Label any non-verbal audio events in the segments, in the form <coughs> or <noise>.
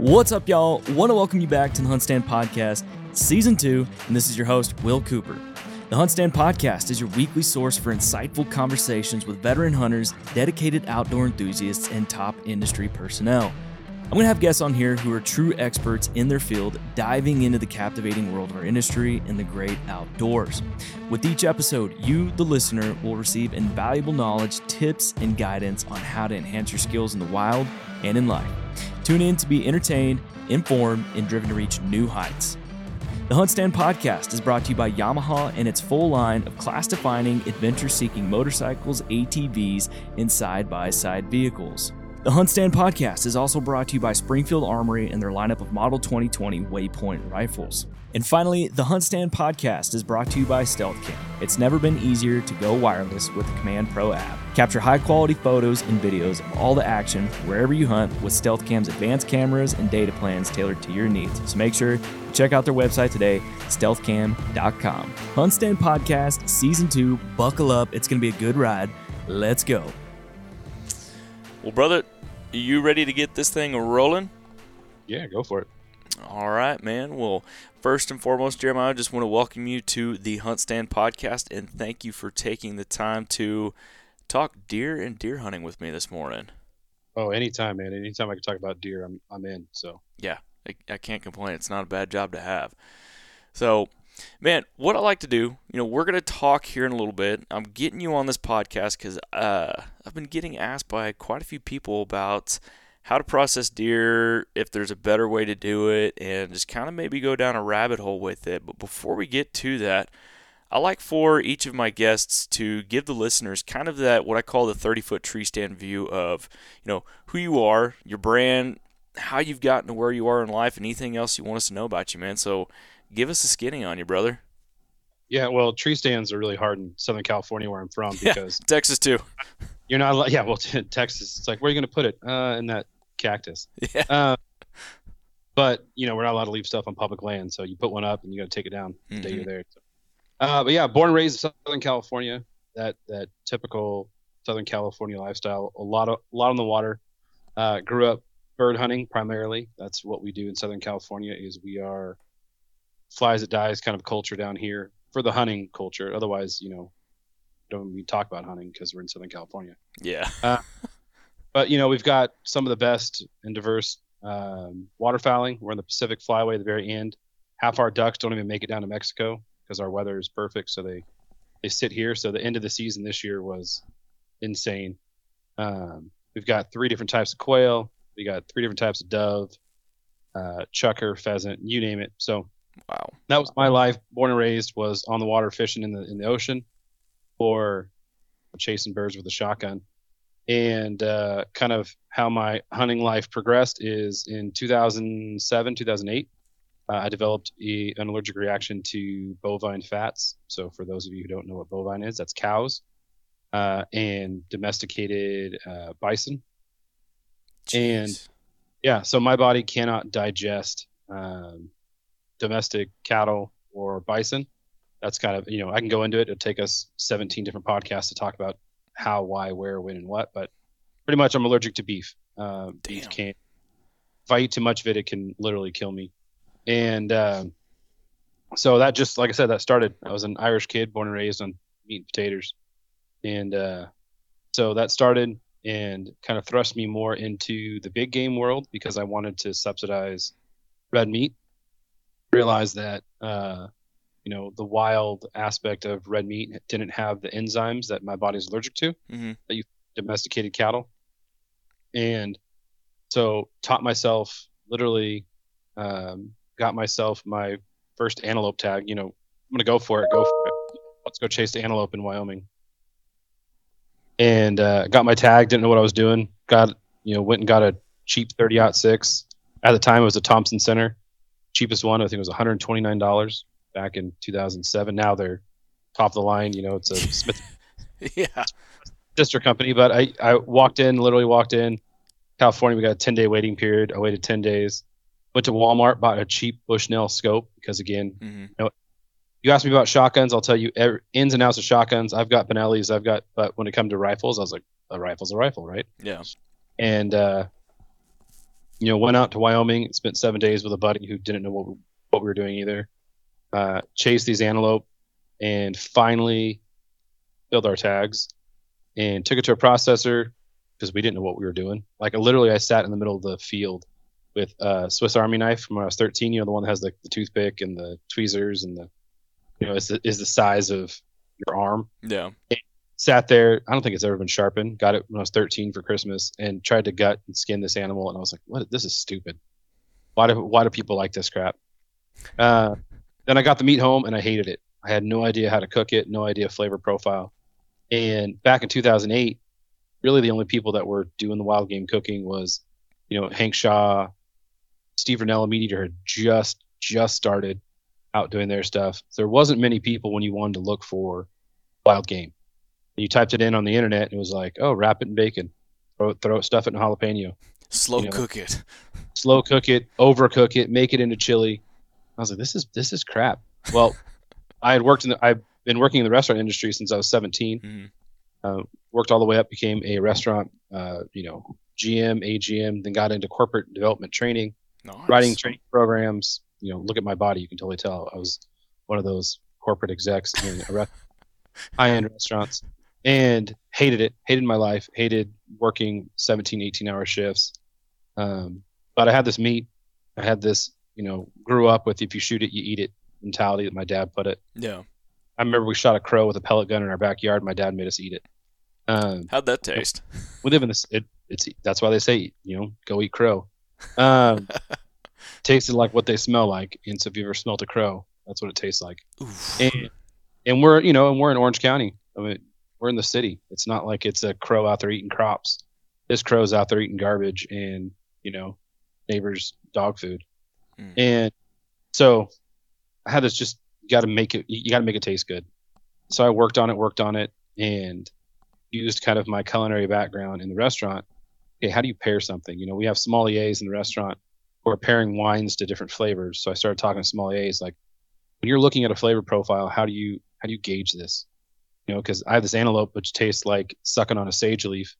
What's up, y'all? Want to welcome you back to the HuntStand Podcast, Season 2, and this is your host, Will Cooper. The HuntStand Podcast is your weekly source for insightful conversations with veteran hunters, dedicated outdoor enthusiasts, and top industry personnel. I'm going to have guests on here who are true experts in their field, diving into the captivating world of our industry and the great outdoors. With each episode, you, the listener, will receive invaluable knowledge, tips, and guidance on how to enhance your skills in the wild and in life. Tune in to be entertained, informed, and driven to reach new heights. The HuntStand podcast is brought to you by Yamaha and its full line of class defining, adventure seeking motorcycles, ATVs, and side by side vehicles. The HuntStand podcast is also brought to you by Springfield Armory and their lineup of Model 2020 Waypoint rifles. And finally, the HuntStand podcast is brought to you by StealthCam. It's never been easier to go wireless with the Command Pro app. Capture high quality photos and videos of all the action wherever you hunt with StealthCam's advanced cameras and data plans tailored to your needs. So make sure to check out their website today, stealthcam.com. HuntStand Podcast, Season 2. Buckle up. It's going to be a good ride. Let's go. Well, brother, you ready to get this thing rolling? Yeah, go for it. All right, man. Well, first and foremost, Jeremiah, I just want to welcome you to the HuntStand podcast and thank you for taking the time to talk deer and deer hunting with me this morning. Oh, anytime, man. Anytime I can talk about deer, I'm I'm in. So yeah, I, I can't complain. It's not a bad job to have. So, man, what I like to do, you know, we're gonna talk here in a little bit. I'm getting you on this podcast because uh, I've been getting asked by quite a few people about how to process deer, if there's a better way to do it, and just kind of maybe go down a rabbit hole with it. But before we get to that, I like for each of my guests to give the listeners kind of that what I call the 30 foot tree stand view of, you know, who you are, your brand, how you've gotten to where you are in life, and anything else you want us to know about you, man. So give us a skinny on you, brother. Yeah, well, tree stands are really hard in Southern California where I'm from because yeah, Texas too. <laughs> You're not, yeah, well, <laughs> Texas. It's like where are you going to put it? Uh, in that cactus. <laughs> Yeah. Uh, but you know we're not allowed to leave stuff on public land, so you put one up and you got to take it down the mm-hmm. day you're there. So uh, but yeah, born and raised in Southern California. That that typical Southern California lifestyle. A lot of a lot on the water. Uh, grew up bird hunting primarily. That's what we do in Southern California. Is we are flies that dies kind of culture down here for the hunting culture. Otherwise, you know, don't even talk about hunting because we're in Southern California. Yeah. uh, but you know, we've got some of the best and diverse um, waterfowling. We're in the Pacific Flyway at the very end. Half our ducks don't even make it down to Mexico because our weather is perfect. So they they sit here. So the end of the season this year was insane. Um, we've got three different types of quail. We got three different types of dove, uh, chukar, pheasant, you name it. So wow, that was my life. Born and raised was on the water fishing in the in the ocean, or chasing birds with a shotgun. And uh, kind of how my hunting life progressed is in 2007, 2008 uh, I developed a, an allergic reaction to bovine fats. So, for those of you who don't know what bovine is, that's cows uh, and domesticated uh, bison. Jeez. And yeah, so my body cannot digest um, domestic cattle or bison. That's kind of, you know, I can go into it. It'll take us 17 different podcasts to talk about how, why, where, when, and what. But pretty much, I'm allergic to beef. Uh, beef can't, if I eat too much of it, it can literally kill me and uh, so that just like I said, that started. I was an Irish kid, born and raised on meat and potatoes, and uh, so that started and kind of thrust me more into the big game world because I wanted to subsidize red meat. Realized that uh, you know the wild aspect of red meat didn't have the enzymes that my body's allergic to Mhm. that you domesticated cattle, and so taught myself literally um, got myself my first antelope tag. You know, I'm gonna go for it. Go for it. Let's go chase the antelope in Wyoming. And uh, got my tag. Didn't know what I was doing. Got you know went and got a cheap 30 six. At the time, it was a Thompson Center, cheapest one. I think it was 129 dollars back in 2007. Now they're top of the line. You know, it's a Smith <laughs> yeah. sister company. But I I walked in, literally walked in. California, we got a 10 day waiting period. I waited 10 days. Went to Walmart, bought a cheap Bushnell scope because again, hmm you asked me about shotguns, I'll tell you every, ins and outs of shotguns. I've got Benelli's, I've got, but when it comes to rifles, I was like, a rifle's a rifle, right? Yeah. And uh, you know, went out to Wyoming, spent seven days with a buddy who didn't know what we, what we were doing either. Uh, chased these antelope, and finally build our tags, and took it to a processor because we didn't know what we were doing. Like literally, I sat in the middle of the field with a Swiss Army knife from when I was 13. You know, the one that has the, the toothpick and the tweezers and the, you know, is the, is the size of your arm. Yeah. Sat there. I don't think it's ever been sharpened. Got it when I was 13 for Christmas and tried to gut and skin this animal. And I was like, what? This is stupid. Why do why do people like this crap? Uh, then I got the meat home and I hated it. I had no idea how to cook it, no idea flavor profile. And back in 2008, really the only people that were doing the wild game cooking was, you know, Hank Shaw, Steve Rinella Meat Eater had just just started out doing their stuff. There wasn't many people when you wanted to look for wild game. And you typed it in on the internet and it was like, oh, wrap it in bacon, throw it, throw it, stuff it in jalapeno, Slow You know. cook it. slow cook it, overcook it, make it into chili. I was like, this is this is crap. Well, <laughs> I had worked in the I've been working in the restaurant industry since I was 17. Mhm. Uh, worked all the way up, became a restaurant, uh, you know, GM, AGM, then got into corporate development training, Nice. writing training programs. You know, look at my body, you can totally tell I was one of those corporate execs in a rest- <laughs> high-end restaurants, and hated it. Hated my life. Hated working 17, 18-hour shifts. Um, but I had this meet. I had this, you know, grew up with if you shoot it, you eat it mentality that my dad put it. Yeah. I remember we shot a crow with a pellet gun in our backyard. My dad made us eat it. Um, How'd that taste? <laughs> we live in this. It, it's that's why they say you know go eat crow. Um, <laughs> tasted like what they smell like, and so if you ever smelt a crow, that's what it tastes like. Oof. And, and we're you know and we're in Orange County. I mean we're in the city. It's not like it's a crow out there eating crops. This crow's out there eating garbage and you know neighbors' dog food. Mm. And so I had this just got to make it you got to make it taste good. So I worked on it, worked on it, and used kind of my culinary background in the restaurant. Okay, how do you pair something? You know, we have sommeliers in the restaurant who are pairing wines to different flavors. So I started talking to sommeliers like, when you're looking at a flavor profile, how do you how do you gauge this? You know, because I have this antelope which tastes like sucking on a sage leaf.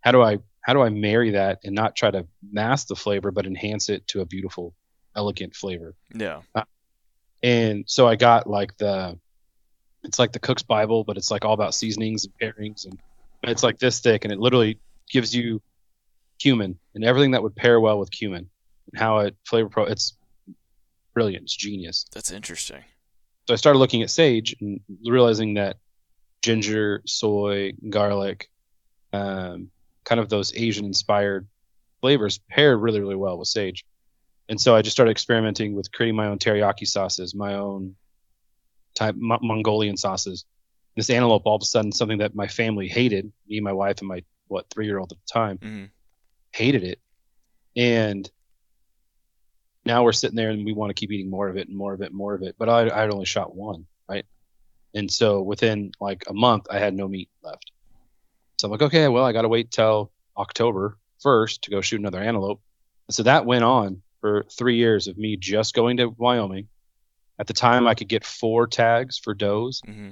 How do I how do I marry that and not try to mask the flavor but enhance it to a beautiful, elegant flavor? Yeah. and so I got like the it's like the cook's bible but it's like all about seasonings and pairings and it's like this thick and it literally gives you cumin and everything that would pair well with cumin and how it flavor pro it's brilliant it's genius That's interesting. so I started looking at sage and realizing that ginger, soy, garlic, um, kind of those Asian inspired flavors paired really, really well with sage. And so I just started experimenting with creating my own teriyaki sauces, my own type Mo- Mongolian sauces. This antelope, all of a sudden, something that my family hated, me, my wife, and my what three year old at the time, Mhm. hated it. And now we're sitting there and we want to keep eating more of it and more of it and more of it. But I, I had only shot one, right? And so within like a month, I had no meat left. So I'm like, okay, well, I got to wait till October 1st to go shoot another antelope. So that went on for three years of me just going to Wyoming. At the time, I could get four tags for does, mm-hmm.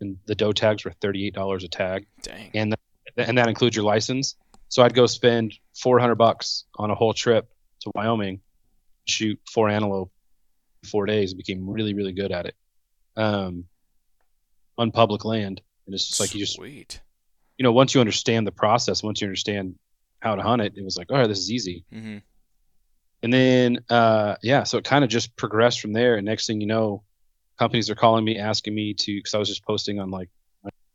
and the doe tags were $38 a tag Dang. and th- and that includes your license. So I'd go spend 400 bucks on a whole trip to Wyoming, shoot four antelope four days and became really, really good at it. Um, on public land. And it's just like you just Sweet. you know, once you understand the process, once you understand how to hunt it, it was like, all right, this is easy. Mm-hmm. And then, uh, yeah, so it kind of just progressed from there. And next thing you know, companies are calling me, asking me to, because I was just posting on like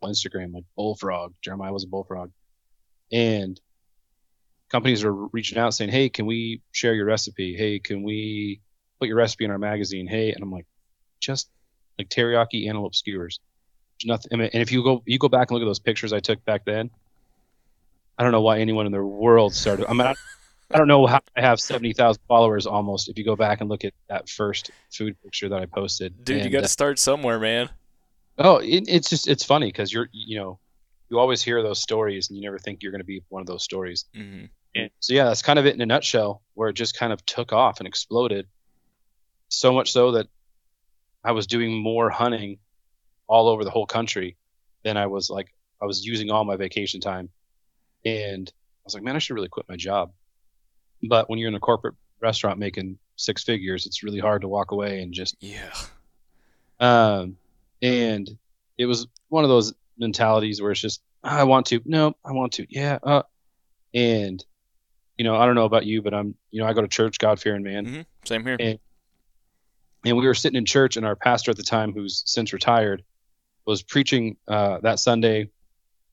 Instagram, like bullfrog. Jeremiah was a bullfrog, and companies are reaching out saying, "Hey, can we share your recipe? Hey, can we put your recipe in our magazine? Hey," and I'm like, just like teriyaki antelope skewers. There's nothing. I mean, and if you go, you go back and look at those pictures I took back then. I don't know why anyone in the world started. I mean, I, I don't know how I have seventy thousand followers almost. If you go back and look at that first food picture that I posted, Dude, you And, got uh, to start somewhere, man. Oh, it, it's just it's funny because you're you know you always hear those stories and you never think you're going to be one of those stories. Mm-hmm. And so yeah, that's kind of it in a nutshell, where it just kind of took off and exploded. So much so that I was doing more hunting all over the whole country than I was like I was using all my vacation time, and I was like, man, I should really quit my job. But when you're in a corporate restaurant making six figures, it's really hard to walk away and just Yeah. um, and it was one of those mentalities where it's just I want to, no, I want to, yeah, uh, and you know I don't know about you, but I'm you know I go to church, God fearing man, Mm-hmm. Same here. and and we were sitting in church, and our pastor at the time, who's since retired, was preaching uh, that Sunday.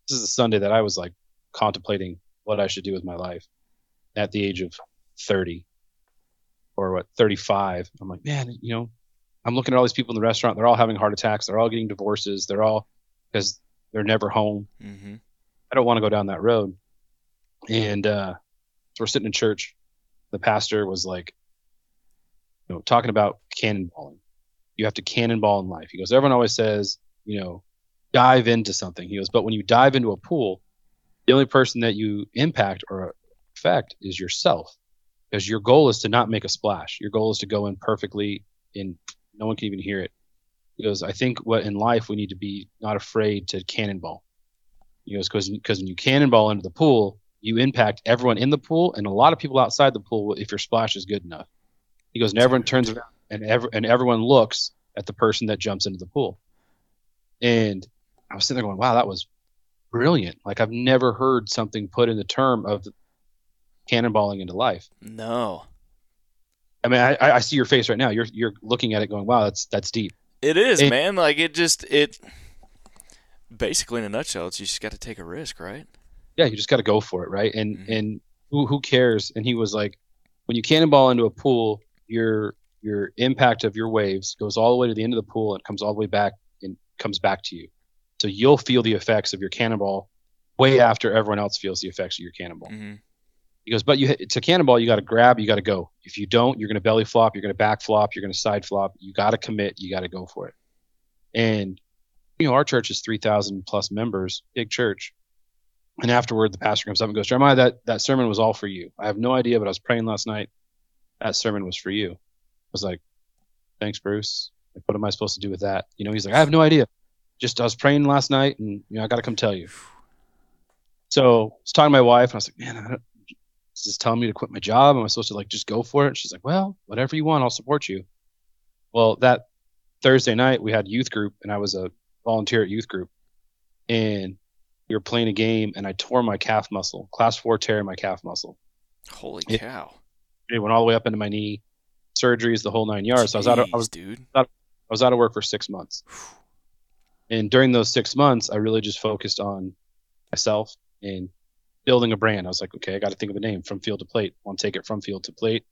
This is the Sunday that I was like contemplating what I should do with my life at the age of 30 or what 35. I'm like, man, you know, I'm looking at all these people in the restaurant. They're all having heart attacks. They're all getting divorces. They're all because they're never home. Mm-hmm. I don't want to go down that road. And uh, so we're sitting in church. The pastor was like, you know, talking about cannonballing. You have to cannonball in life. He goes, everyone always says, you know, dive into something. He goes, but when you dive into a pool, the only person that you impact or affect is yourself, because your goal is to not make a splash. Your goal is to go in perfectly, and no one can even hear it. He goes, I think what in life we need to be not afraid to cannonball. He goes, because when you cannonball into the pool, you impact everyone in the pool and a lot of people outside the pool if your splash is good enough. He goes, and everyone turns around and ever and everyone looks at the person that jumps into the pool. And I was sitting there going, wow, that was brilliant. Like I've never heard something put in the term of cannonballing into life. No. I mean, I, I see your face right now. You're you're looking at it going, wow, that's that's deep. It is, It- man. Like it just it. Basically, in a nutshell, it's you just got to take a risk, right? yeah, you just got to go for it, right? And Mhm. and who who cares? And he was like, when you cannonball into a pool, your your impact of your waves goes all the way to the end of the pool and comes all the way back and comes back to you. So you'll feel the effects of your cannonball way after everyone else feels the effects of your cannonball. Mm-hmm. He goes, but you to cannonball, you got to grab, you got to go. If you don't, you're going to belly flop, you're going to back flop, you're going to side flop. You got to commit, you got to go for it. And you know, our church is 3,000 plus members, big church. And afterward, the pastor comes up and goes, Jeremiah, that, that sermon was all for you. I have no idea, but I was praying last night. That sermon was for you. I was like, thanks, Bruce. Like, what am I supposed to do with that? You know, he's like, I have no idea. Just I was praying last night, and you know, I got to come tell you. So I was talking to my wife, and I was like, man, I don't, is this telling me to quit my job? Am I supposed to like just go for it? And she's like, well, whatever you want, I'll support you. Well, that Thursday night we had youth group, and I was a volunteer at youth group, and we were playing a game, and I tore my calf muscle, class four tear in my calf muscle. Holy Yeah. cow! It went all the way up into my knee, surgeries, the whole nine yards. So I was out of I was dude. I was out of work for six months. And during those six months, I really just focused on myself and building a brand. I was like, okay, I got to think of a name from field to plate. I want to take it from field to plate.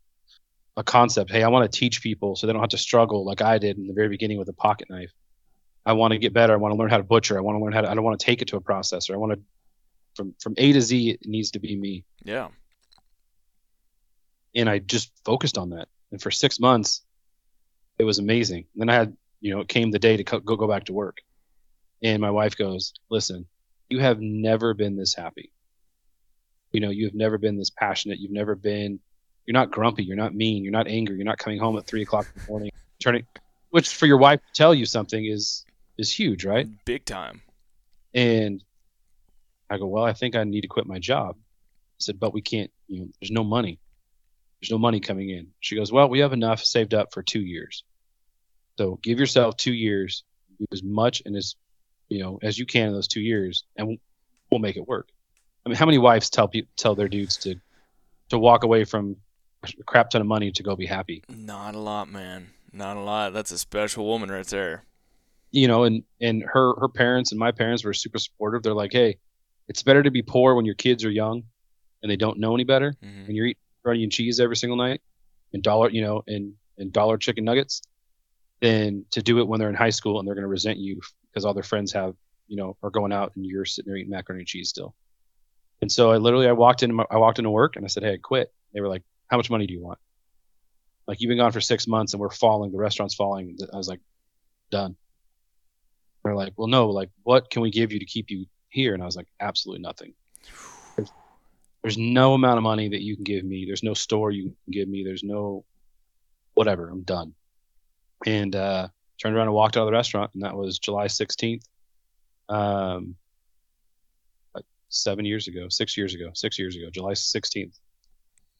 A concept. Hey, I want to teach people so they don't have to struggle like I did in the very beginning with a pocket knife. I want to get better. I want to learn how to butcher. I want to learn how to. I don't want to take it to a processor. I want to from from A to Z. It needs to be me Yeah. and I just focused on that. And for six months, it was amazing. And then I had, you know, it came the day to co- go go back to work, and my wife goes, "Listen, you have never been this happy. You know, you have never been this passionate. You've never been. You're not grumpy. You're not mean. You're not angry. You're not coming home at three o'clock in the morning, turning. Which for your wife to tell you something is is huge, right? Big time. And I go, well, I think I need to quit my job. I said, but we can't, you know, there's no money. There's no money coming in. She goes, well, we have enough saved up for two years. So give yourself two years, do as much and as you know as you can in those two years, and we'll make it work. I mean, how many wives tell tell their dudes to to walk away from a crap ton of money to go be happy? Not a lot, man. Not a lot. That's a special woman right there. You know, and and her her parents and my parents were super supportive. They're like, hey, it's better to be poor when your kids are young and they don't know any better, Mhm. and you're eating onion cheese every single night and dollar, you know, and and dollar chicken nuggets, than to do it when they're in high school and they're going to resent you because all their friends have, you know, are going out and you're sitting there eating macaroni and cheese still. And so I literally I walked in I walked into work and I said, hey, I quit. They were like, how much money do you want? Like you've been gone for six months and we're falling, the restaurant's falling. I was like, done. They're like, well, no, like what can we give you to keep you here? And I was like, absolutely nothing. There's, no amount of money that you can give me. There's no store you can give me. There's no whatever. I'm done. And uh, turned around and walked out of the restaurant, and that was July 16th, um, seven years ago, six years ago, six years ago, July 16th,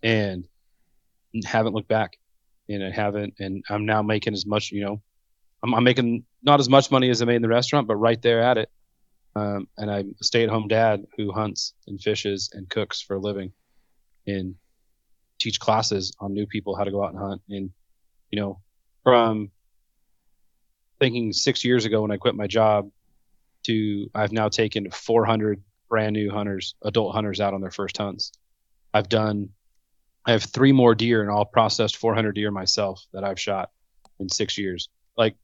and haven't looked back. And I haven't, and I'm now making as much, you know, I'm, I'm making not as much money as I made in the restaurant, but right there at it. Um, and I'm a stay-at-home dad who hunts and fishes and cooks for a living, and teach classes on new people how to go out and hunt. And you know, from thinking six years ago when I quit my job to I've now taken 400 brand new hunters, adult hunters out on their first hunts. I've done, I have three more deer and all processed 400 deer myself that I've shot in six years. Like,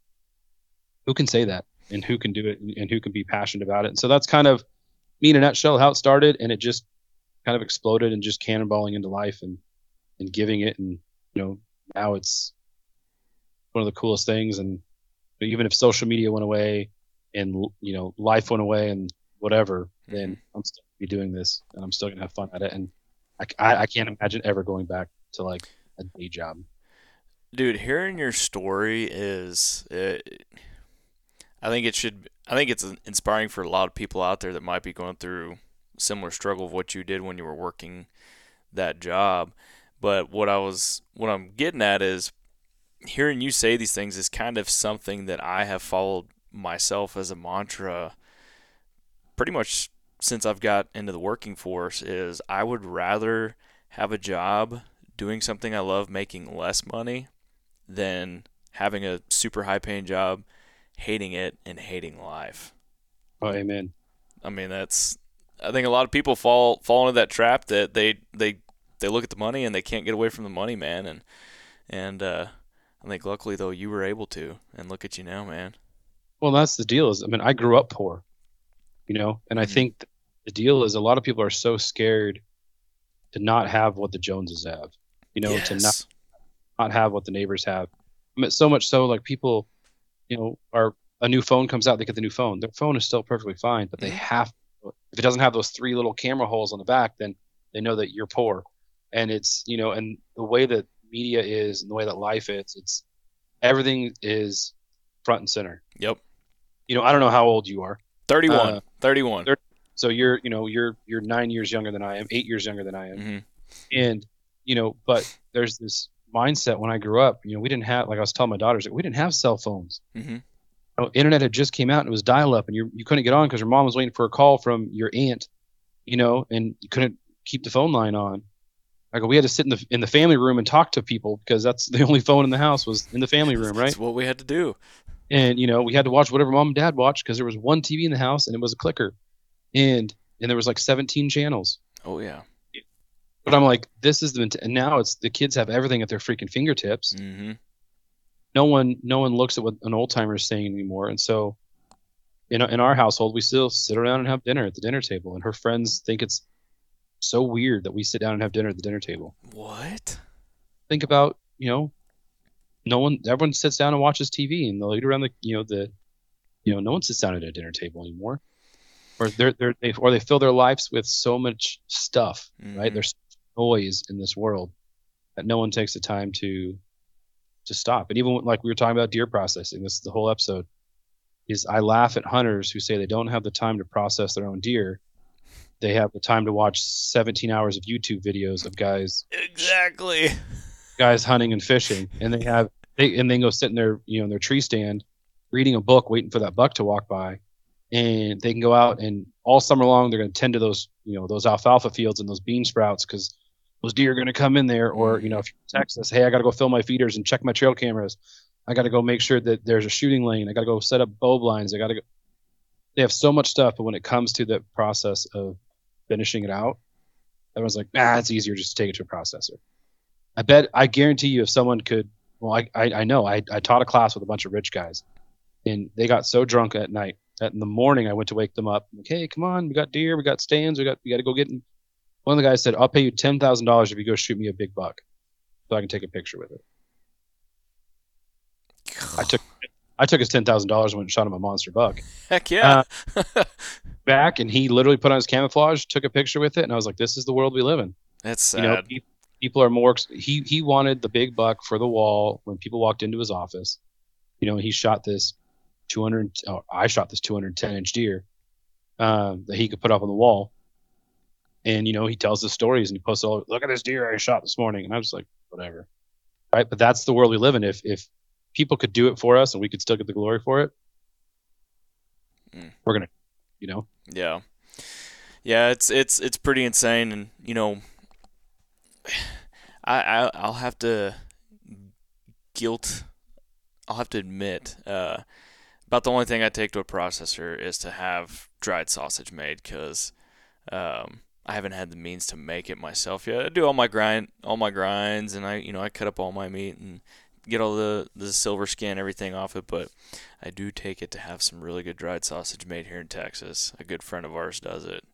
who can say that and who can do it and who can be passionate about it? And so that's kind of me in a nutshell how it started. And it just kind of exploded and just cannonballing into life and, and giving it. And, you know, now it's one of the coolest things. And even if social media went away and, you know, life went away and whatever, then I'm still gonna be doing this and I'm still going to have fun at it. And I, I, I can't imagine ever going back to like a day job. dude hearing your story is uh i think it should i think it's inspiring for a lot of people out there that might be going through similar struggle of what you did when you were working that job but what i was what i'm getting at is hearing you say these things is kind of something that i have followed myself as a mantra pretty much since i've got into the working force is i would rather have a job doing something i love making less money than having a super high paying job, hating it and hating life. Oh, amen. I mean, that's I think a lot of people fall fall into that trap that they they they look at the money and they can't get away from the money, man. And and uh, I think luckily though you were able to, and look at you now, man. Well, that's the deal. Is I mean, I grew up poor, you know, and I Mhm. think the deal is a lot of people are so scared to not have what the Joneses have, you know, to not not have what the neighbors have. I mean, so much so, like people, you know, are a new phone comes out, they get the new phone. Their phone is still perfectly fine, but they have if it doesn't have those three little camera holes on the back, then they know that you're poor. And it's you know, and the way that media is and the way that life is, it's everything is front and center. Yep. You know, I don't know how old you are. 31. Uh, 31. thir- So you're, you know, you're you're nine years younger than I am, eight years younger than I am hmm and you know but there's this mindset when i grew up you know we didn't have like i was telling my daughters like, we didn't have cell phones hmm you know, internet had just came out and it was dial up and you you couldn't get on because your mom was waiting for a call from your aunt you know and you couldn't keep the phone line on like we had to sit in the in the family room and talk to people because that's <laughs> the only phone in the house was in the family room right That's what we had to do. And you know we had to watch whatever mom and dad watched because there was one tv in the house and it was a clicker. And and there was like 17 channels. Oh yeah. but i'm like this is the and now it's the kids have everything at their freaking fingertips. Hmm no one no one looks at what an old timer is saying anymore. And so in, in our household we still sit around and have dinner at the dinner table and her friends think it's so weird that we sit down and have dinner at the dinner table. What? think about you know no one everyone sits down and watches tv and they'll eat around the you know the you know no one sits down at a dinner table anymore or they're, they're they or they fill their lives with so much stuff right Mhm. there's noise in this world that no one takes the time to to stop and even like we were talking about deer processing this is the whole episode is i laugh at hunters who say they don't have the time to process their own deer they have the time to watch 17 hours of youtube videos of guys Exactly. <laughs> guys hunting and fishing and they have they and they go sit in their you know in their tree stand, reading a book, waiting for that buck to walk by, and they can go out and all summer long they're going to tend to those you know those alfalfa fields and those bean sprouts because those deer are going to come in there. Or you know if you're in Texas, hey, I got to go fill my feeders and check my trail cameras. I got to go make sure that there's a shooting lane. I got to go set up bow blinds. I got to go. They have so much stuff, but when it comes to the process of finishing it out, everyone's like, ah, it's easier just to take it to a processor. I bet, I guarantee you, if someone could, well, I, I, I know, I, I taught a class with a bunch of rich guys, and they got so drunk at night that in the morning I went to wake them up. I'm like, hey, come on, we got deer, we got stands, we got, we got to go get. Them. One of the guys said, I'll pay you ten thousand dollars if you go shoot me a big buck, so I can take a picture with it. I took I took his ten thousand dollars and went and shot him a monster buck. Heck yeah. Uh, <laughs> back and he literally put on his camouflage, took a picture with it, and I was like, "This is the world we live in." That's sad. You know, people are more. He he wanted the big buck for the wall when people walked into his office. You know, he shot this two hundred. Oh, I shot this two hundred ten inch deer um, that he could put up on the wall. And you know, he tells the stories and he posts all. Look at this deer I shot this morning, and I was like, whatever, right? But that's the world we live in. If if people could do it for us and we could still get the glory for it, Mm. we're gonna, you know, Yeah, yeah, it's it's it's pretty insane, and you know, I, I I'll have to guilt. I'll have to admit, uh, about the only thing I take to a processor is to have dried sausage made, because um, I haven't had the means to make it myself yet. I do all my grind, all my grinds, and I you know I cut up all my meat and get all the the silver skin everything off it, but I do take it to have some really good dried sausage made here in Texas. A good friend of ours does it.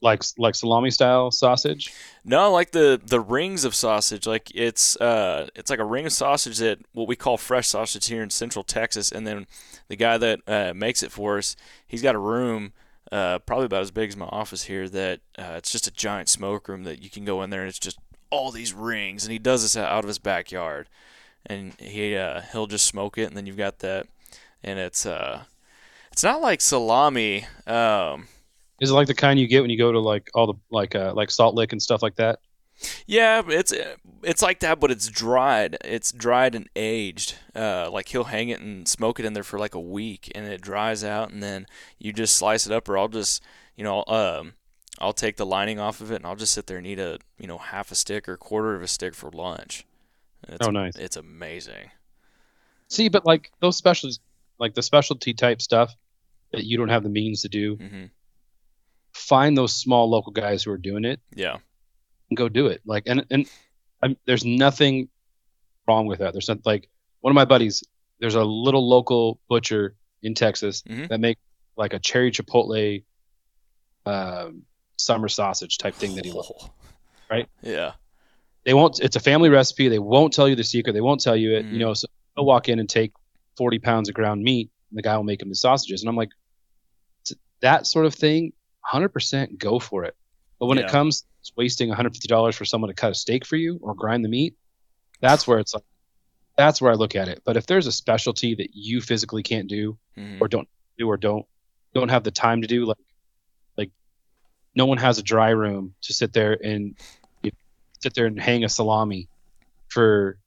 Like like salami style sausage. No, like the the rings of sausage. Like it's uh it's like a ring of sausage that what we call fresh sausage here in Central Texas, and then the guy that uh, makes it for us, he's got a room. Uh, probably about as big as my office here. That uh, it's just a giant smoke room that you can go in there and it's just all these rings. And he does this out of his backyard, and he uh, he'll just smoke it, and then you've got that, and it's uh it's not like salami. Um, Is it like the kind you get when you go to like all the like uh like Salt Lick and stuff like that? Yeah, it's it's like that, but it's dried. It's dried and aged. Uh, like he'll hang it and smoke it in there for like a week, and it dries out, and then you just slice it up, or I'll just, you know, um, I'll take the lining off of it, and I'll just sit there and eat a, you know, half a stick or quarter of a stick for lunch. It's, Oh, nice. It's amazing. See, but like those specials, like the specialty type stuff that you don't have the means to do, hmm find those small local guys who are doing it Yeah. and go do it. Like, and and I'm, there's nothing wrong with that. There's not like one of my buddies. There's a little local butcher in Texas Mhm. that make like a cherry chipotle um, summer sausage type thing that he loves. Oh. Right? Yeah. they won't it's a family recipe they won't tell you the secret they won't tell you it Mhm. you know so they'll walk in and take 40 pounds of ground meat and the guy will make him the sausages and i'm like that sort of thing 100% go for it but when Yeah. it comes to wasting $150 for someone to cut a steak for you or grind the meat that's where it's like that's where i look at it but if there's a specialty that you physically can't do Mhm. or don't do or don't don't have the time to do like like no one has a dry room to sit there and you know, sit there and hang a salami for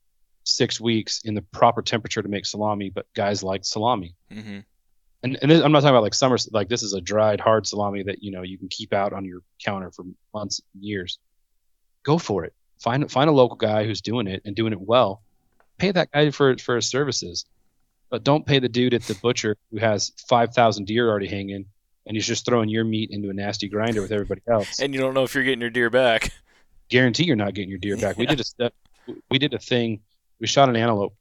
six weeks in the proper temperature to make salami but guys like salami Mhm. And, and this, i'm not talking about like summer like this is a dried hard salami that you know you can keep out on your counter for months and years. Go for it. Find find a local guy who's doing it and doing it well. Pay that guy for for his services. But don't pay the dude at the butcher who has 5000 deer already hanging and he's just throwing your meat into a nasty grinder with everybody else. And you don't know if you're getting your deer back. guarantee you're not getting your deer back. We <laughs> did a step we did a thing. We shot an antelope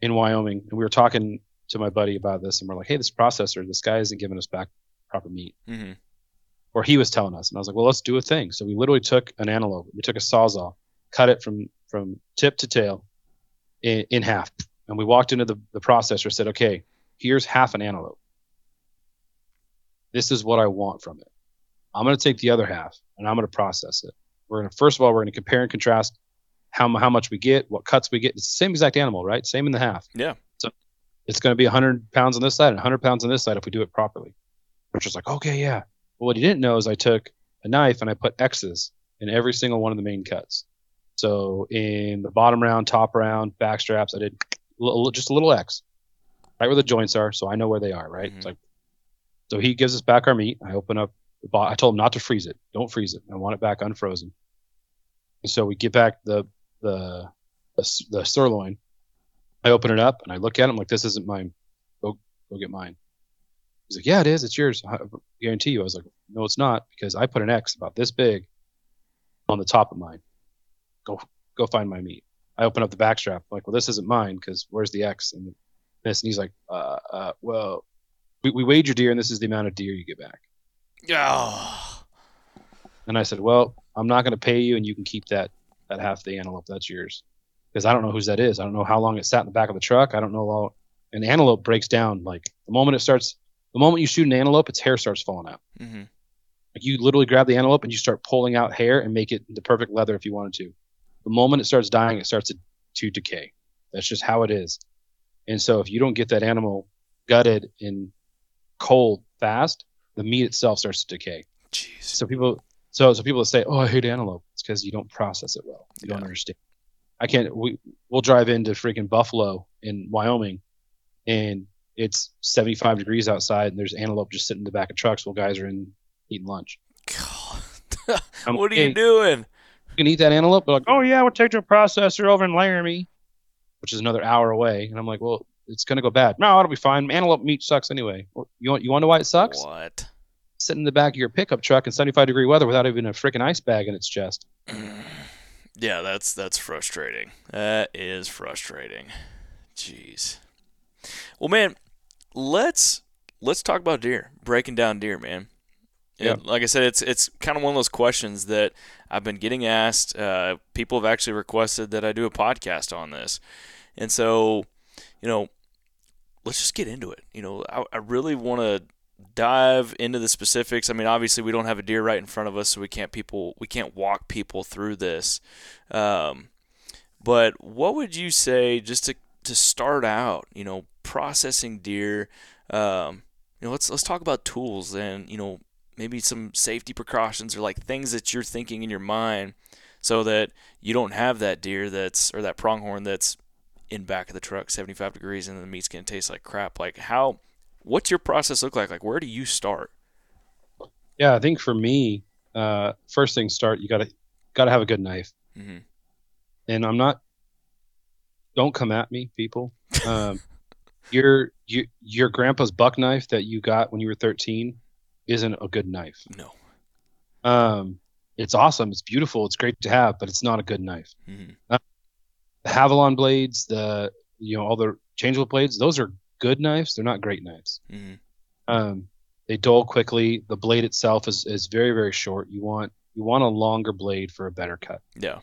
in wyoming and we were talking to my buddy about this and we're like hey this processor this guy isn't giving us back proper meat. Hmm or he was telling us and i was like well let's do a thing. So we literally took an antelope we took a sawzall cut it from from tip to tail in, in half and we walked into the, the processor said okay here's half an antelope. This is what i want from it. I'm going to take the other half and i'm going to process it. We're going to first of all we're going to compare and contrast how, how much we get what cuts we get. It's the same exact animal right? Same in the half. Yeah. It's going to be 100 pounds on this side and 100 pounds on this side if we do it properly. Which was like, okay, yeah. But what he didn't know is I took a knife and I put X's in every single one of the main cuts. So in the bottom round, top round, back straps, I did just a little X, right where the joints are, so I know where they are. Right. Mhm. It's like, so he gives us back our meat. I open up the box. I told him not to freeze it. Don't freeze it. I want it back unfrozen. And so we get back the the the, the sirloin. I open it up and I look at him like this isn't mine. Go go get mine. He's like, yeah, it is. It's yours. I guarantee you. I was like, no, it's not because I put an X about this big on the top of mine. Go go find my meat. I open up the back strap. like, well, this isn't mine because where's the X and this? And he's like, uh, uh, well, we, we weighed your deer and this is the amount of deer you get back. Oh. And I said, well, I'm not going to pay you and you can keep that that half the antelope. That's yours because I don't know whose that is. I don't know how long it sat in the back of the truck. I don't know how. An antelope breaks down like the moment it starts. The moment you shoot an antelope, its hair starts falling out. hmm Like you literally grab the antelope and you start pulling out hair and make it the perfect leather if you wanted to. The moment it starts dying, it starts to, to decay. That's just how it is. And so if you don't get that animal gutted and cold fast, the meat itself starts to decay. Jeez. So people, so so people that say, "Oh, I hate antelope," it's because you don't process it well. You don't understand. I can't. We we'll drive into freaking Buffalo in Wyoming, and it's 75 degrees outside, and there's antelope just sitting in the back of trucks while guys are in eating lunch. God. I'm <laughs> um, what are you "Hey, doing? You can eat that antelope. They're like, "Oh yeah, we'll take to a processor over in Laramie," which is another hour away. And I'm like, "Well, it's gonna go bad." No, it'll be fine. Antelope meat sucks anyway. You want you want to know why it sucks? What? Sitting in the back of your pickup truck in 75 degree weather without even a freaking ice bag in its chest. <clears throat> Yeah, that's that's frustrating. That is frustrating. Jeez. Well, man, let's let's talk about deer. Breaking down deer, man. Yeah. Like I said, it's it's kind of one of those questions that I've been getting asked. Uh, people have actually requested that I do a podcast on this, and so you know, let's just get into it. You know, I, I really want to dive into the specifics. I mean, obviously we don't have a deer right in front of us, so we can't people we can't walk people through this. Um, but what would you say just to to start out? You know, processing deer. Um, you know, let's let's talk about tools and you know maybe some safety precautions or like things that you're thinking in your mind so that you don't have that deer that's or that pronghorn that's in back of the truck 75 degrees and the meat's going to taste like crap like how what's your process look like like where do you start Yeah, I think for me, uh, first thing start you gotta gotta have a good knife. hmm And I'm not. Don't come at me, people. Um, <laughs> your your your grandpa's buck knife that you got when you were 13 isn't a good knife. no Um, it's awesome. It's beautiful. It's great to have, but it's not a good knife. hmm The Havalon blades, the you know all the changeable blades, those are good knives. They're not great knives. hmm Um, they dull quickly. The blade itself is, is very very short. You want you want a longer blade for a better cut. yeah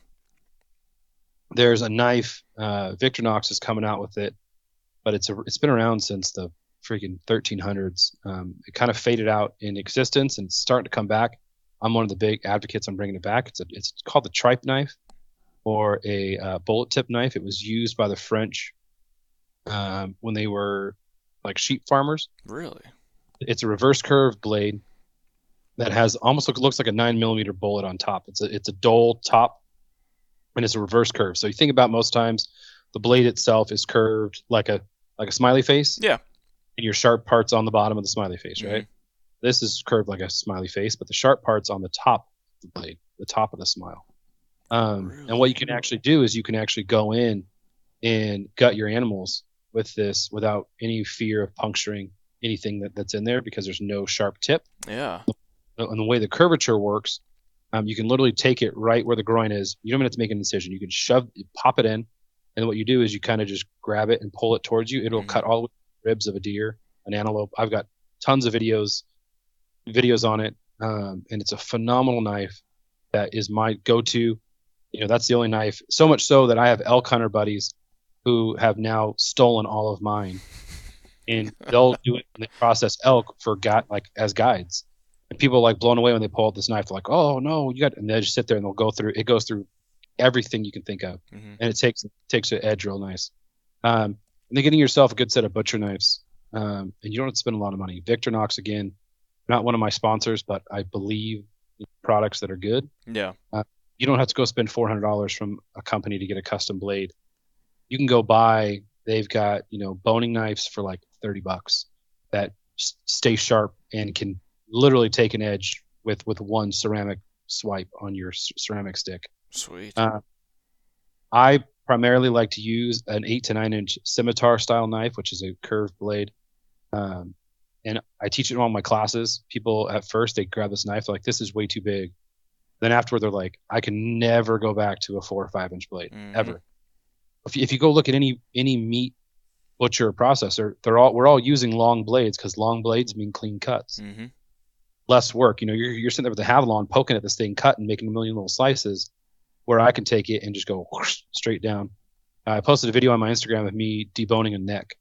There's a knife. Uh, Victorinox is coming out with it, but it's a, it's been around since the freaking 1300s. Um, it kind of faded out in existence and it's starting to come back. I'm one of the big advocates on bringing it back. It's a, it's called the tripe knife or a uh, bullet tip knife. It was used by the French um, when they were like sheep farmers. really It's a reverse curve blade that has almost look, looks like a nine millimeter bullet on top. It's a it's a dull top, and it's a reverse curve. So you think about most times, the blade itself is curved like a like a smiley face. Yeah. And your sharp parts on the bottom of the smiley face, right? This is curved like a smiley face, but the sharp parts on the top of the blade, the top of the smile. Um, And what you can actually do is you can actually go in and gut your animals with this without any fear of puncturing anything that, that's in there because there's no sharp tip. yeah And the way the curvature works, um, you can literally take it right where the groin is. You don't even have to make an incision. You can shove, pop it in, and what you do is you kind of just grab it and pull it towards you. It'll Mhm. cut all the ribs of a deer, an antelope. I've got tons of videos, videos on it, um, and it's a phenomenal knife that is my go-to. You know, that's the only knife. So much so that I have elk hunter buddies who have now stolen all of mine, and they'll do it when they process elk for got like as guides. And people are like blown away when they pull out this knife. They're like, "Oh no, you got!" And they just sit there and they'll go through. It goes through everything you can think of, hmm and it takes takes the edge real nice. Um, and then getting yourself a good set of butcher knives, um, and you don't have to spend a lot of money. Victorinox again, not one of my sponsors, but I believe in products that are good. yeah You don't have to go spend four hundred dollars from a company to get a custom blade. You can go buy they've got you know boning knives for like 30 bucks that stay sharp and can literally take an edge with with one ceramic swipe on your ceramic stick. Sweet. Uh, I primarily like to use an eight to nine inch scimitar style knife, which is a curved blade. Um, and I teach it in all my classes. People at first they grab this knife, like this is way too big. Then afterward, they're like, I can never go back to a four or five inch blade Mhm. ever. If you, if you go look at any any meat butcher or processor, they're all we're all using long blades because long blades mean clean cuts mm-hmm. less work. You know, you're, you're sitting there with a Havalon poking at this thing, cutting, making a million little slices, where I can take it and just go whoosh, straight down. I posted a video on my Instagram of me deboning a neck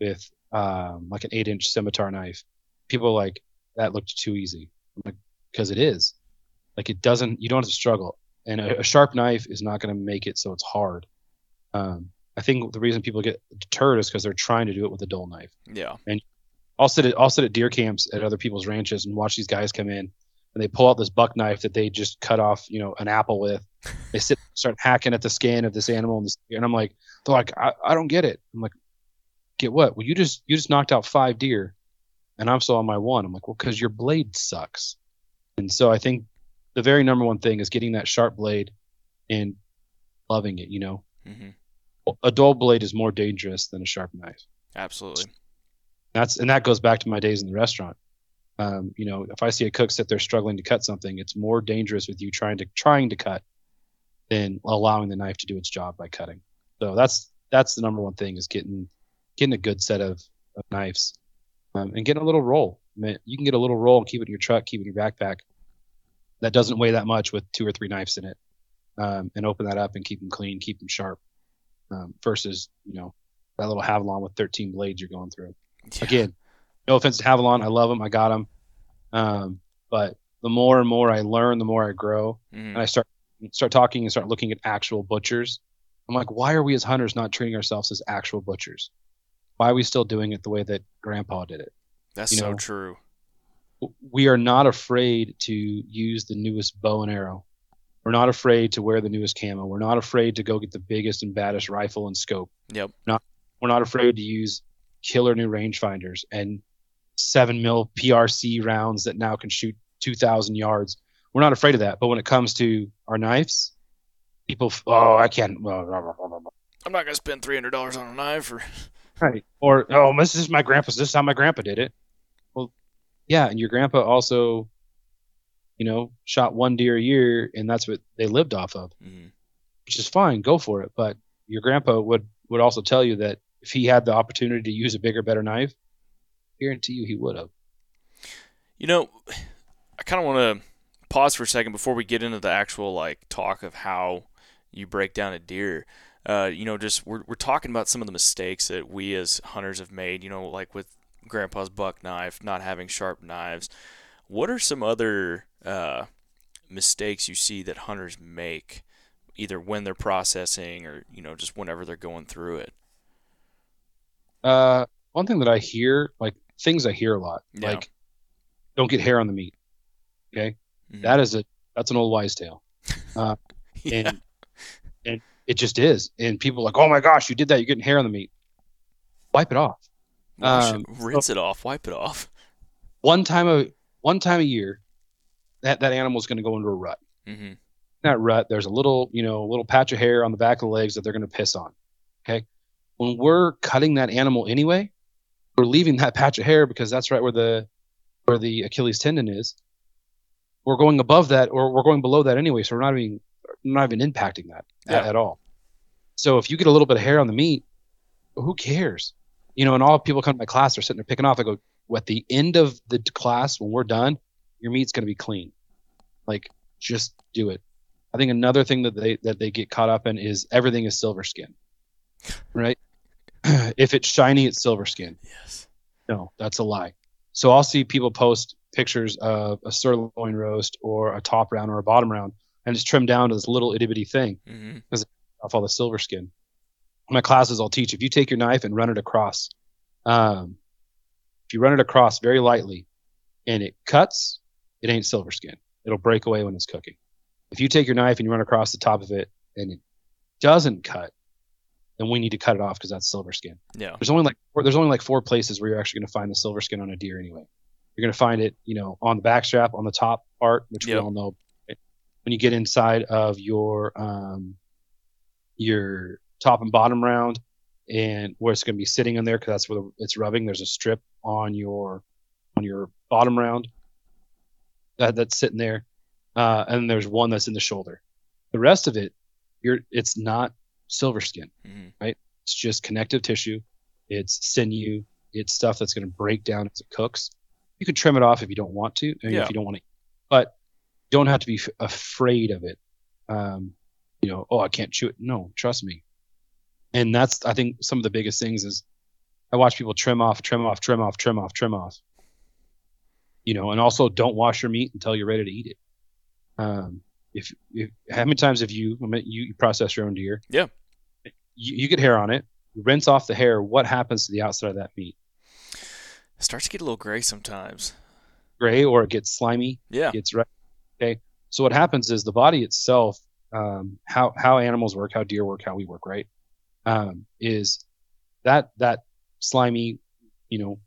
with um, like an eight inch scimitar knife. People are like that looked too easy. I'm like, because it is. Like it doesn't. You don't have to struggle. And a, a sharp knife is not going to make it so it's hard. Um, I think the reason people get deterred is because they're trying to do it with a dull knife. Yeah. And I'll sit at I'll sit at deer camps at other people's ranches and watch these guys come in and they pull out this buck knife that they just cut off, you know, an apple with. <laughs> They sit start hacking at the skin of this animal and, this, and I'm like, they're like, I, I don't get it. I'm like, get what? Well, you just you just knocked out five deer, and I'm still on my one. I'm like, well, because your blade sucks. And so I think the very number one thing is getting that sharp blade and loving it. You know, Mm-hmm. A dull blade is more dangerous than a sharp knife. Absolutely. That's and that goes back to my days in the restaurant. Um, you know, if I see a cook sit there struggling to cut something, it's more dangerous with you trying to trying to cut than allowing the knife to do its job by cutting. So that's that's the number one thing is getting getting a good set of, of knives um, and getting a little roll. I mean, you can get a little roll and keep it in your truck, keep it in your backpack. That doesn't weigh that much with two or three knives in it, um, and open that up and keep them clean, keep them sharp. Um, versus you know that little Havalon with 13 blades you're going through Yeah. again, no offense to Havalon, I love them, I got them, um, but the more and more I learn, the more I grow, Mhm. and I start start talking and start looking at actual butchers. I'm like, why are we as hunters not treating ourselves as actual butchers? Why are we still doing it the way that Grandpa did it? That's you so know, true. We are not afraid to use the newest bow and arrow. We're not afraid to wear the newest camo. We're not afraid to go get the biggest and baddest rifle and scope. Yep. Not we're not afraid to use killer new rangefinders and seven mil PRC rounds that now can shoot 2,000 yards. We're not afraid of that. But when it comes to our knives, people, oh, I can't. I'm not gonna spend three hundred dollars on a knife or Right. Or, oh, this is my grandpa's. This is how my grandpa did it. Well, yeah. And your grandpa also, you know, shot one deer a year and that's what they lived off of. Mhm. which is fine, go for it. But your grandpa would would also tell you that if he had the opportunity to use a bigger, better knife, guarantee you he would have. You know, I kind of want to pause for a second before we get into the actual like talk of how you break down a deer. Uh, you know, just we're we're talking about some of the mistakes that we as hunters have made. You know, like with Grandpa's buck knife, not having sharp knives. What are some other uh, mistakes you see that hunters make, either when they're processing or you know just whenever they're going through it? Uh, one thing that I hear, like things I hear a lot, Yeah. like don't get hair on the meat. Okay, Mhm. that is a that's an old wise tale, <laughs> yeah. and and it just is. And people are like, oh my gosh, you did that, you're getting hair on the meat. Wipe it off. Um, rinse it off, wipe it off. One time a one time a year, that that animal is going to go into a rut. hmm that rut, there's a little, you know, a little patch of hair on the back of the legs that they're going to piss on. Okay. When we're cutting that animal anyway, we're leaving that patch of hair because that's right where the where the Achilles tendon is. We're going above that or we're going below that anyway, so we're not even not even impacting that at, Yeah. at all. So if you get a little bit of hair on the meat, who cares? You know, and all people come to my class, they're sitting there picking off. I go, at the end of the class, when we're done, your meat's going to be clean. Like, just do it. I think another thing that they that they get caught up in is everything is silver skin, right? <clears throat> if it's shiny, it's silver skin. Yes. No, that's a lie. So I'll see people post pictures of a sirloin roast or a top round or a bottom round, and it's trimmed down to this little itty bitty thing hmm off all the silver skin. In my classes, I'll teach if you take your knife and run it across, um, if you run it across very lightly, and it cuts, it ain't silver skin. It'll break away when it's cooking. If you take your knife and you run across the top of it and it doesn't cut, then we need to cut it off because that's silver skin. Yeah. There's only like four, there's only like four places where you're actually going to find the silver skin on a deer anyway. You're going to find it, you know, on the back strap, on the top part, which Yep. we all know. When you get inside of your um, your top and bottom round, and where it's going to be sitting in there because that's where it's rubbing. There's a strip on your on your bottom round that, that's sitting there, uh, and there's one that's in the shoulder. The rest of it, you're it's not silver skin Mhm. it's just connective tissue it's sinew it's stuff that's going to break down as it cooks you can trim it off if you don't want to Yeah. if you don't want to but you don't have to be f- afraid of it um, you know oh i can't chew it no trust me and that's i think some of the biggest things is i watch people trim off trim off trim off trim off trim off. You know and also don't wash your meat until you're ready to eat it. Um, if, if how many times have you I mean, you, process your own deer? Yeah. you, you get hair on it you rinse off the hair. What happens to the outside of that meat? It starts to get a little gray sometimes. gray or it gets slimy. Yeah. gets red. Okay. So what happens is the body itself um, how how animals work how deer work how we work right um, is that that slimy you know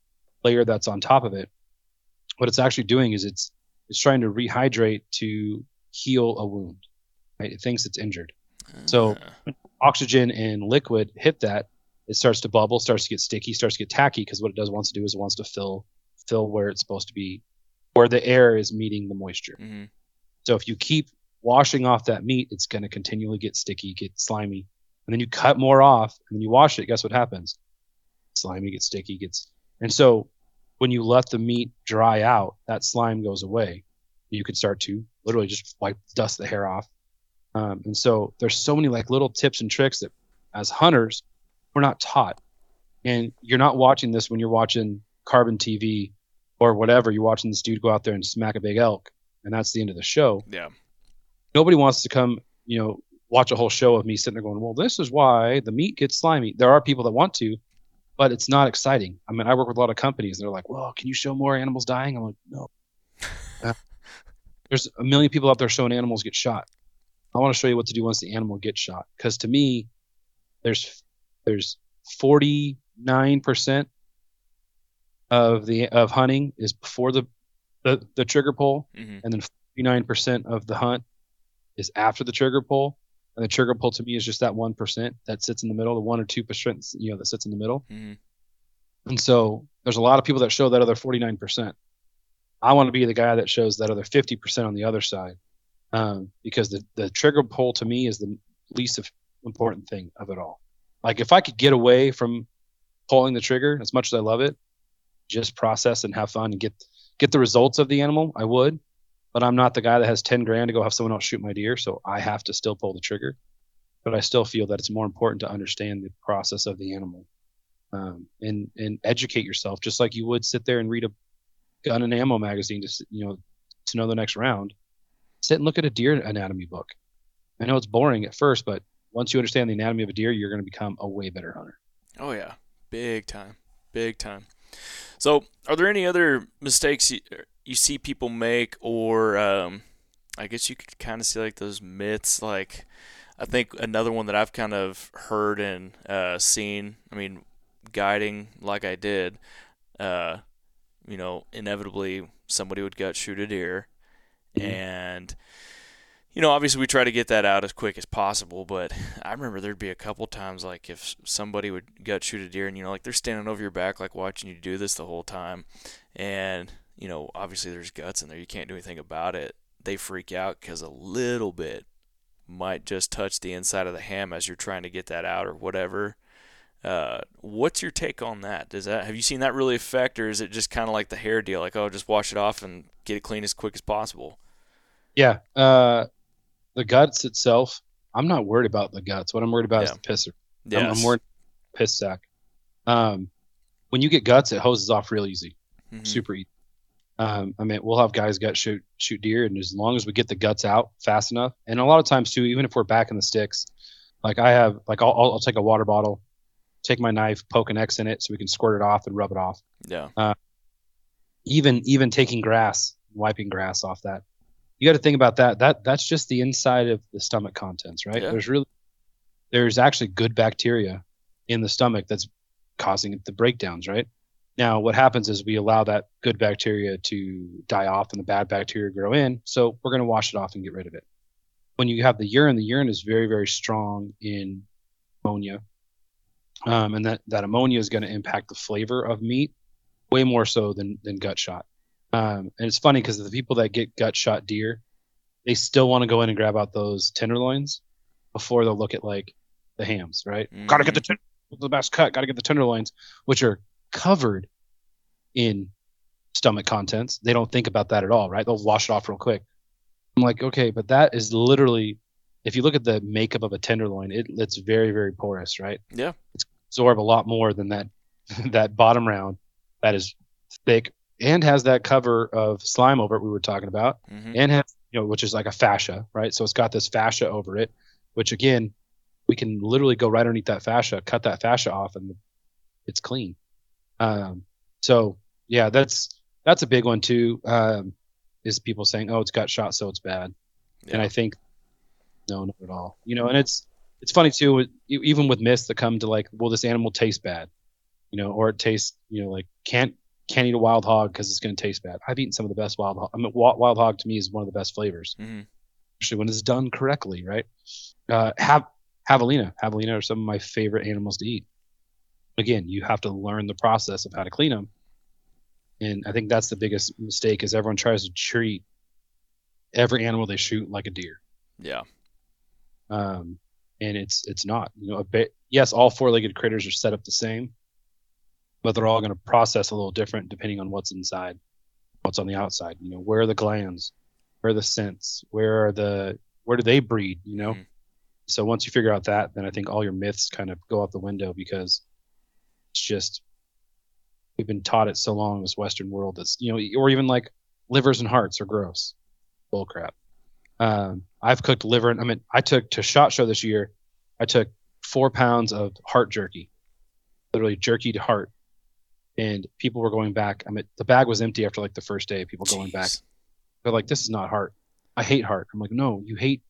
layer that's on top of it what it's actually doing is it's it's trying to rehydrate to heal a wound right it thinks it's injured So- Uh, oxygen and liquid hit that, it starts to bubble, starts to get sticky, starts to get tacky because what it does wants to do is it wants to fill fill where it's supposed to be, where the air is meeting the moisture. Mm-hmm. So if you keep washing off that meat, it's going to continually get sticky, get slimy, and then you cut more off and then you wash it. Guess what happens? Slimy gets sticky, gets and so when you let the meat dry out, that slime goes away. You can start to literally just wipe dust the hair off. Um, and so there's so many like little tips and tricks that as hunters we're not taught. And you're not watching this when you're watching CarbonTV or whatever. You're watching this dude go out there and smack a big elk, and that's the end of the show Yeah. nobody wants to come, you know, watch a whole show of me sitting there going, well, this is why the meat gets slimy. There are people that want to, but it's not exciting. I mean, I work with a lot of companies and they're like, well, can you show more animals dying? I'm like, no. <laughs> Uh, There's a million people out there showing animals get shot. I want to show you what to do once the animal gets shot. Because to me, there's there's 49% of the of hunting is before the the, the trigger pull hmm and then 59% of the hunt is after the trigger pull. And the trigger pull to me is just that 1% that sits in the middle, the 1 or 2%, you know, that sits in the middle. hmm And so there's a lot of people that show that other 49%. I want to be the guy that shows that other 50% on the other side. Um, because the, the trigger pull to me is the least of- important thing of it all. Like if I could get away from pulling the trigger as much as I love it, just process and have fun and get get the results of the animal, I would. But I'm not the guy that has 10 grand to go have someone else shoot my deer, so I have to still pull the trigger. But I still feel that it's more important to understand the process of the animal um, and and educate yourself, just like you would sit there and read a gun and ammo magazine to you know to know the next round. Sit and look at a deer anatomy book. I know it's boring at first, but once you understand the anatomy of a deer, you're going to become a way better hunter. Oh yeah, big time, big time. So, are there any other mistakes you, you see people make, or um, I guess you could kind of see like those myths? Like, I think another one that I've kind of heard and uh, seen. I mean, guiding like I did, uh, you know, inevitably somebody would gut shoot a deer, Mhm. and you know, obviously we try to get that out as quick as possible, but I remember there'd be a couple times like if somebody would gut shoot a deer and you know like they're standing over your back like watching you do this the whole time and you know obviously there's guts in there you can't do anything about it they freak out cuz a little bit might just touch the inside of the ham as you're trying to get that out or whatever uh, what's your take on that does that have you seen that really affect or is it just kind of like the hair deal like oh just wash it off and get it clean as quick as possible Yeah. Uh, the guts itself, I'm not worried about the guts. What I'm worried about is the pisser. yes. I'm, I'm worried piss sack. Um, when you get guts, it hoses off real easy, Mhm. super easy. Um, I mean, we'll have guys gut shoot shoot deer, and as long as we get the guts out fast enough, and a lot of times too, even if we're back in the sticks, like I have, like I'll, I'll, I'll take a water bottle, take my knife, poke an X in it, so we can squirt it off and rub it off. yeah Even even taking grass, wiping grass off that. You got to think about that. That that's just the inside of the stomach contents, right? Yeah. There's really there's actually good bacteria in the stomach that's causing the breakdowns, right? Now, what happens is we allow that good bacteria to die off and the bad bacteria grow in. So we're going to wash it off and get rid of it. When you have the urine, the urine is very, very strong in ammonia. Um, and that, that ammonia is going to impact the flavor of meat way more so than, than gut shot. Um, and it's funny because the people that get gut shot deer, they still want to go in and grab out those tenderloins before they'll look at like the hams, right? Mm-hmm. Got to get the, the best cut, got to get the tenderloins, which are covered in stomach contents. They don't think about that at all, right? They'll wash it off real quick. I'm like, okay, but that is literally, if you look at the makeup of a tenderloin, it, it's very, very porous, right? Yeah. It's absorb a lot more than that <laughs> that bottom round that is thick and has that cover of slime over it we were talking about, hmm and has you know which is like a fascia, right? So it's got this fascia over it, which again, we can literally go right underneath that fascia, cut that fascia off, and it's clean. Um, so yeah, that's that's a big one too. Um, is people saying, "Oh, it's got shot, so it's bad," and I think no, not at all. You know, and it's it's funny too, with, even with myths that come to like, "Well, this animal tastes bad," you know, or it tastes, you know, like can't can't eat a wild hog because it's going to taste bad. I've eaten some of the best wild hog. I mean, wild hog to me is one of the best flavors, mm-hmm. especially when it's done correctly, right? Uh, have javelina, javelina are some of my favorite animals to eat. Again, you have to learn the process of how to clean them, and I think that's the biggest mistake is everyone tries to treat every animal they shoot like a deer Yeah. um, and it's it's not. You know, a bit, yes, all four-legged critters are set up the same, but they're all going to process a little different depending on what's inside, what's on the outside. You know, where are the glands, where are the scents, where are the where do they breed? You know, Mhm. so once you figure out that, then I think all your myths kind of go out the window because it's just we've been taught it so long in this Western world. That's you know, or even like livers and hearts are gross, bull crap. Um, I've cooked liver, and I mean, I took to Shot Show this year. I took four pounds of heart jerky, literally jerky to heart, and people were going back. I mean, the bag was empty after like the first day. People going back, they're like, "This is not heart. I hate heart." I'm like, "No, you hate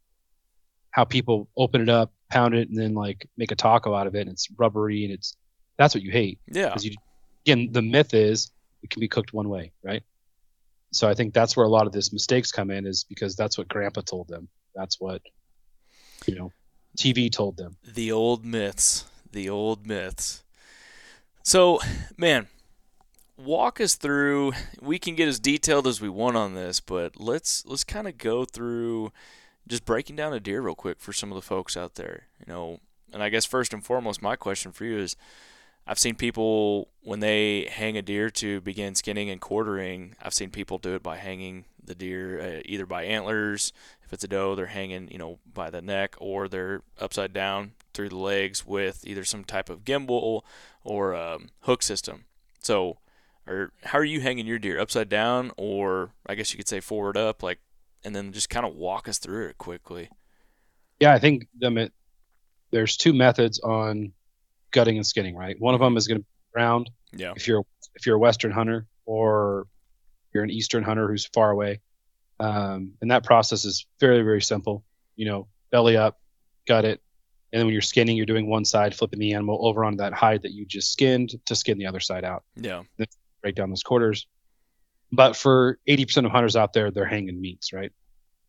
how people open it up, pound it, and then like make a taco out of it, and it's rubbery, and it's that's what you hate." Yeah. because you again the myth is it can be cooked one way right so i think that's where a lot of this mistakes come in is because that's what grandpa told them that's what you know tv told them The old myths. The old myths. So, man, walk us through. We can get as detailed as we want on this, but let's let's kind of go through just breaking down a deer real quick for some of the folks out there. You know, and I guess first and foremost, my question for you is: I've seen people when they hang a deer to begin skinning and quartering. I've seen people do it by hanging the deer uh, either by antlers. If it's a doe, they're hanging, you know, by the neck, or they're upside down through the legs with either some type of gambrel or um, hook system. So, or how are you hanging your deer upside down, or I guess you could say forward up, like, and then just kind of walk us through it quickly. yeah i think the myth, there's two methods on gutting and skinning right? One of them is going to be round Yeah. if you're if you're a western hunter or you're an eastern hunter who's far away um, and that process is very very simple. You know belly up gut it and then when you're skinning you're doing one side flipping the animal over on that hide that you just skinned to skin the other side out. Yeah. Then break down those quarters. But for 80% of hunters out there they're hanging meats right?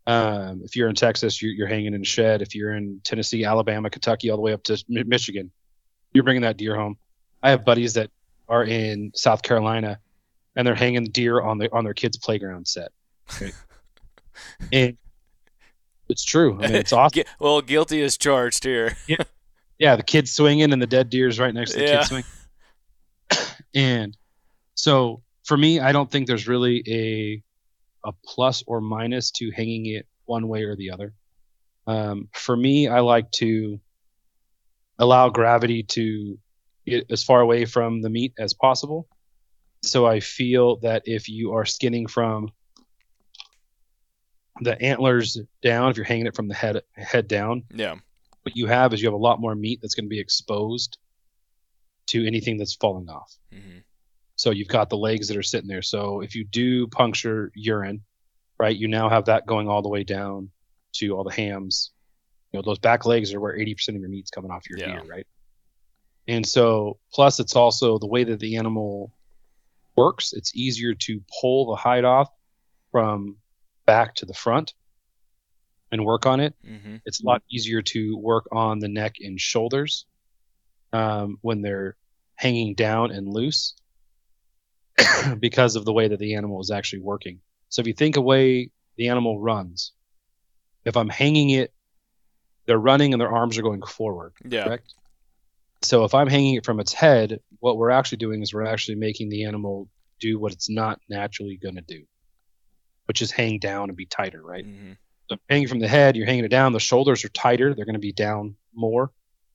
Um, if you're in texas you're, you're hanging in a shed. If you're in tennessee alabama kentucky all the way up to michigan you're bringing that deer home i have buddies that are in south carolina and they're hanging deer on their on their kids playground set right? <laughs> and it's true i mean it's awesome well, guilty is charged here. yeah, the kid's swinging and the dead deer's right next to the Yeah. kid swinging. and so for me, I don't think there's really a a plus or minus to hanging it one way or the other. Um, for me, I like to allow gravity to get as far away from the meat as possible. So I feel that if you are skinning from the antlers down, if you're hanging it from the head head down, Yeah. what you have is you have a lot more meat that's going to be exposed to anything that's falling off. hmm So you've got the legs that are sitting there. So if you do puncture urine, right, you now have that going all the way down to all the hams You know, those back legs are where 80% of your meat's coming off your Yeah. deer, right? And so, plus, it's also the way that the animal works. It's easier to pull the hide off from back to the front and work on it. Mm-hmm. It's a lot easier to work on the neck and shoulders um, when they're hanging down and loose <coughs> because of the way that the animal is actually working. So if you think a way the animal runs, if I'm hanging it, they're running and their arms are going forward, Yeah. correct? So if I'm hanging it from its head, what we're actually doing is we're actually making the animal do what it's not naturally going to do, which is hang down and be tighter, right? Mm-hmm. So hanging from the head, you're hanging it down. The shoulders are tighter; they're going to be down more.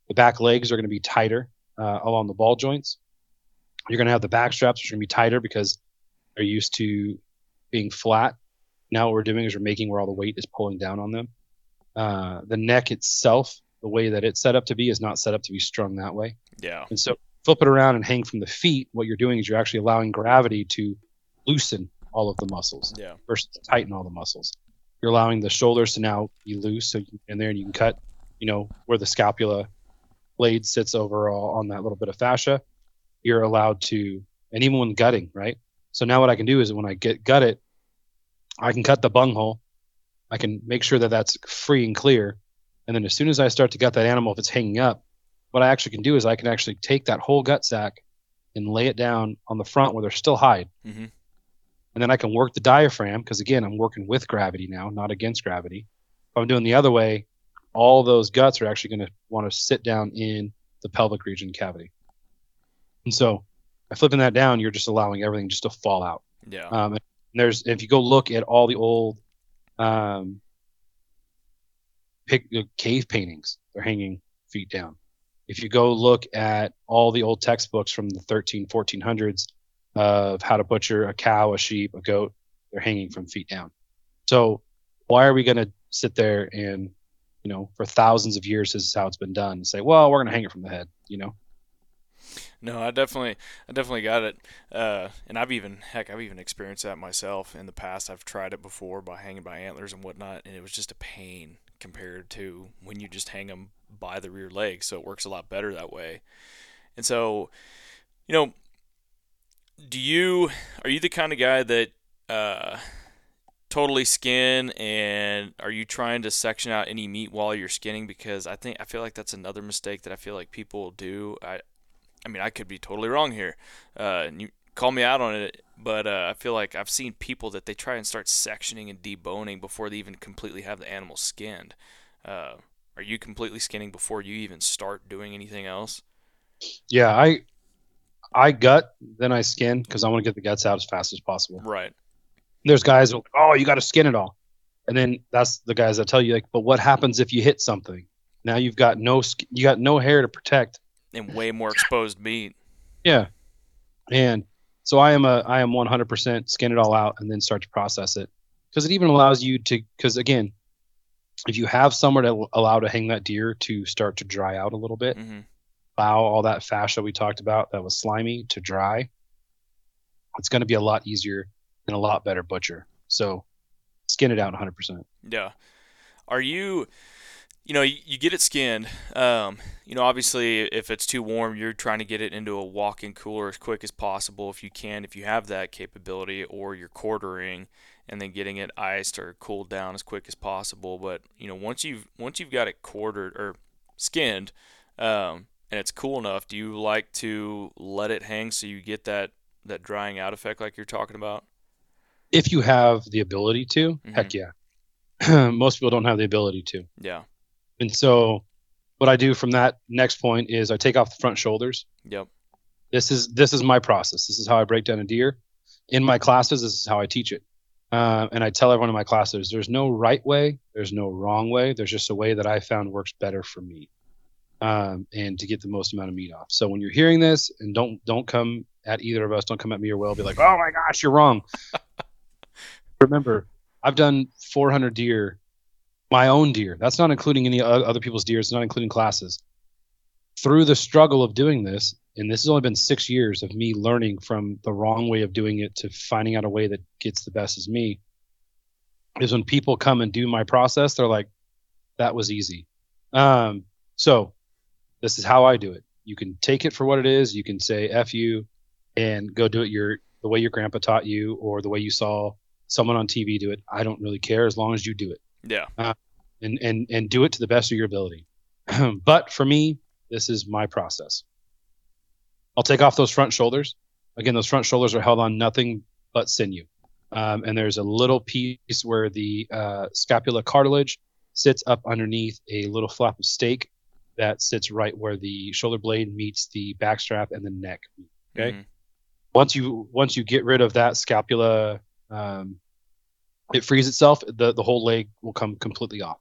The back legs are going to be tighter uh, along the ball joints. You're going to have the back straps, which are going to be tighter because they're used to being flat. Now what we're doing is we're making where all the weight is pulling down on them. Uh, the neck itself, the way that it's set up to be, is not set up to be strung that way. Yeah. And so flip it around and hang from the feet. What you're doing is you're actually allowing gravity to loosen all of the muscles Yeah. versus tighten all the muscles. You're allowing the shoulders to now be loose, so you, and there you can cut, you know, where the scapula blade sits overall on that little bit of fascia. You're allowed to, and even when gutting, right? So now what I can do is when I get gut it, I can cut the bunghole. I can make sure that that's free and clear, and then as soon as I start to gut that animal, if it's hanging up, what I actually can do is I can actually take that whole gut sack and lay it down on the front where there's still hide Mhm. and then I can work the diaphragm because again I'm working with gravity now, not against gravity. If I'm doing the other way, all those guts are actually going to want to sit down in the pelvic region cavity. And so by flipping that down, you're just allowing everything just to fall out. Yeah. Um, and there's if you go look at all the old um, pic, uh, cave paintings, they're hanging feet down. If you go look at all the old textbooks from the 13, 1400s of how to butcher a cow, a sheep, a goat, they're hanging from feet down. So why are we going to sit there and, you know, for thousands of years, this is how it's been done, say, well, we're going to hang it from the head, you know? No, I definitely, I definitely got it. Uh, and I've even, heck, I've even experienced that myself in the past. I've tried it before by hanging by antlers and whatnot, and it was just a pain compared to when you just hang them by the rear leg. So it works a lot better that way. And so, you know, do you are you the kind of guy that uh, totally skin and are you trying to section out any meat while you're skinning? Because I think I feel like that's another mistake that I feel like people do. I I mean, I could be totally wrong here. Uh, and you call me out on it, but uh, I feel like I've seen people that they try and start sectioning and deboning before they even completely have the animal skinned. Uh, are you completely skinning before you even start doing anything else? Yeah, I I gut, then I skin because I want to get the guts out as fast as possible. Right. There's guys who are like, oh, you got to skin it all, and then that's the guys that tell you like, but what happens if you hit something? Now you've got no you got no hair to protect. And way more exposed meat. Yeah, and so I am a I am 100% skin it all out and then start to process it because it even allows you to because again, if you have somewhere to allow to hang that deer to start to dry out a little bit, hmm allow all that fascia we talked about that was slimy to dry, it's going to be a lot easier and a lot better butcher. So skin it out 100%. Yeah. Are you, you know, you, you get it skinned. Um, you know, obviously, if it's too warm, you're trying to get it into a walk-in cooler as quick as possible if you can, if you have that capability, or you're quartering and then getting it iced or cooled down as quick as possible. But you know, once you've once you've got it quartered or skinned, um, and it's cool enough, do you like to let it hang so you get that that drying out effect like you're talking about? If you have the ability to, heck yeah. <clears throat> Most people don't have the ability to. Yeah. And so what I do from that next point is I take off the front shoulders. Yep. This is this is my process. This is how I break down a deer. In my classes, this is how I teach it. Uh, and I tell everyone in my classes, there's no right way, there's no wrong way. There's just a way that I found works better for me, um, and to get the most amount of meat off. So when you're hearing this, and don't don't come at either of us, don't come at me or Will, be like, oh my gosh, you're wrong. <laughs> Remember, I've done 400 deer, my own deer. That's not including any other people's deer. It's not including classes. Through the struggle of doing this, and this has only been six years of me learning from the wrong way of doing it to finding out a way that gets the best as me, is when people come and do my process, they're like, that was easy. Um, so this is how I do it. You can take it for what it is. You can say "f you" and go do it your the way your grandpa taught you, or the way you saw someone on TV do it. I don't really care as long as you do it. Yeah. Uh, and and and do it to the best of your ability. <clears throat> but for me, this is my process. I'll take off those front shoulders. Again, those front shoulders are held on nothing but sinew. Um, and there's a little piece where the uh, scapula cartilage sits up underneath a little flap of steak that sits right where the shoulder blade meets the backstrap and the neck. Okay. Mm-hmm. Once you once you get rid of that scapula, um, it frees itself. The the whole leg will come completely off.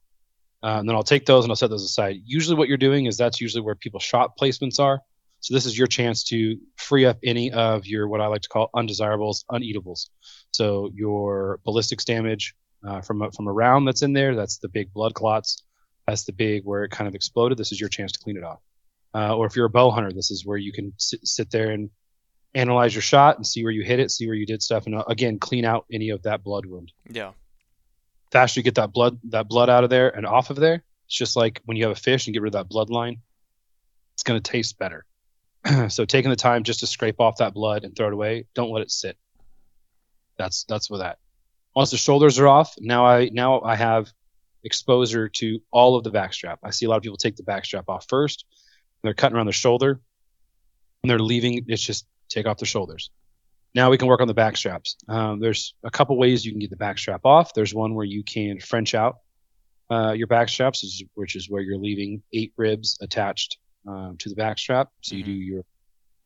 Uh, and then I'll take those and I'll set those aside. Usually, what you're doing is that's usually where people's shot placements are. So this is your chance to free up any of your what I like to call undesirables, uneatables. So your ballistics damage uh, from a, from a round that's in there, that's the big blood clots. That's the big where it kind of exploded. This is your chance to clean it off. Uh, or if you're a bow hunter, this is where you can sit, sit there and analyze your shot and see where you hit it, see where you did stuff, and uh, again clean out any of that blood wound. Yeah. Faster you get that blood that blood out of there and off of there, it's just like when you have a fish and get rid of that bloodline, it's going to taste better. <clears throat> so taking the time just to scrape off that blood and throw it away, don't let it sit. That's that's with that. Once the shoulders are off, now I now I have exposure to all of the backstrap. I see a lot of people take the backstrap off first. They're cutting around the shoulder, and they're leaving. It's just take off the shoulders. Now we can work on the back straps. Um, there's a couple ways you can get the back strap off. There's one where you can French out uh, your back straps, which is where you're leaving eight ribs attached um, to the back strap. So you do mm-hmm. your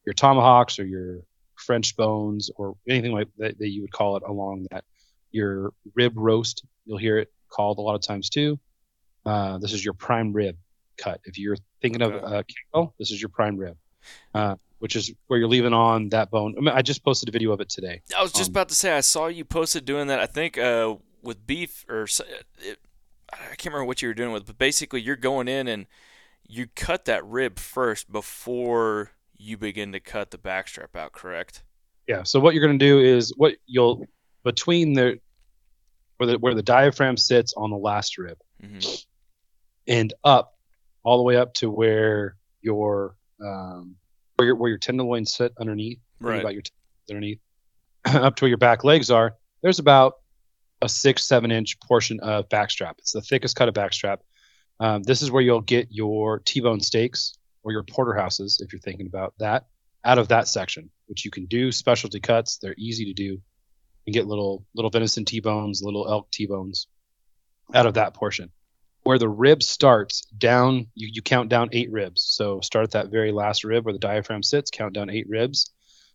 your tomahawks or your French bones or anything like that, that you would call it along that. Your rib roast, you'll hear it called a lot of times too. Uh, this is your prime rib cut. If you're thinking of a uh, this is your prime rib, uh, which is where you're leaving on that bone. I, mean, I just posted a video of it today. I was just um, about to say I saw you posted doing that. I think uh, with beef or it, I can't remember what you were doing with, but basically you're going in and you cut that rib first before you begin to cut the backstrap out, correct? Yeah. So what you're going to do is what you'll between the where the where the diaphragm sits on the last rib, mm-hmm. and up all the way up to where your um, where your where your tenderloins sit underneath. Right. About your underneath, <clears throat> up to where your back legs are. There's about a six seven inch portion of backstrap. It's the thickest cut of backstrap. Um, this is where you'll get your T-bone steaks or your porterhouses, if you're thinking about that, out of that section, which you can do specialty cuts. They're easy to do. and get little little venison T-bones, little elk T-bones out of that portion. Where the rib starts down, you, you count down eight ribs. So start at that very last rib where the diaphragm sits, count down eight ribs.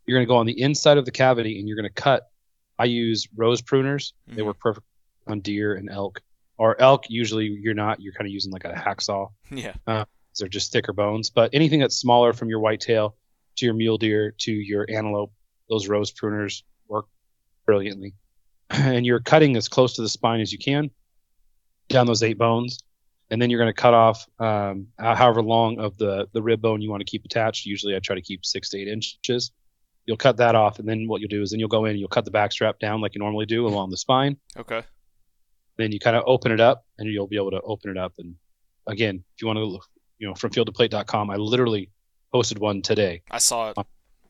You're going to go on the inside of the cavity and you're going to cut. I use rose pruners. Mm-hmm. They work perfect on deer and elk or elk usually you're not you're kind of using like a hacksaw yeah uh, they're just thicker bones but anything that's smaller from your whitetail to your mule deer to your antelope those rose pruners work brilliantly <clears throat> and you're cutting as close to the spine as you can down those eight bones and then you're going to cut off um, however long of the the rib bone you want to keep attached usually i try to keep six to eight inches you'll cut that off and then what you'll do is then you'll go in and you'll cut the back strap down like you normally do along the spine okay then you kind of open it up and you'll be able to open it up. And again, if you want to, look, you know, fromfieldtoplate.com, I literally posted one today. I saw it on,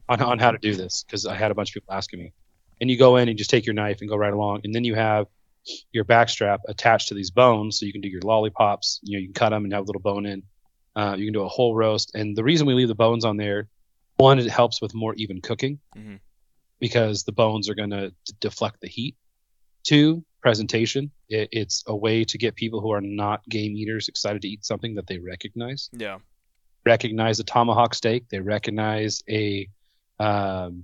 on, on how to do this because I had a bunch of people asking me. And you go in and just take your knife and go right along, and then you have your backstrap attached to these bones, so you can do your lollipops. You know, you can cut them and have a little bone in. Uh, you can do a whole roast, and the reason we leave the bones on there, one, it helps with more even cooking mm-hmm. because the bones are going to deflect the heat. Two, presentation. It, it's a way to get people who are not game eaters excited to eat something that they recognize. Yeah. Recognize a tomahawk steak. They recognize a um,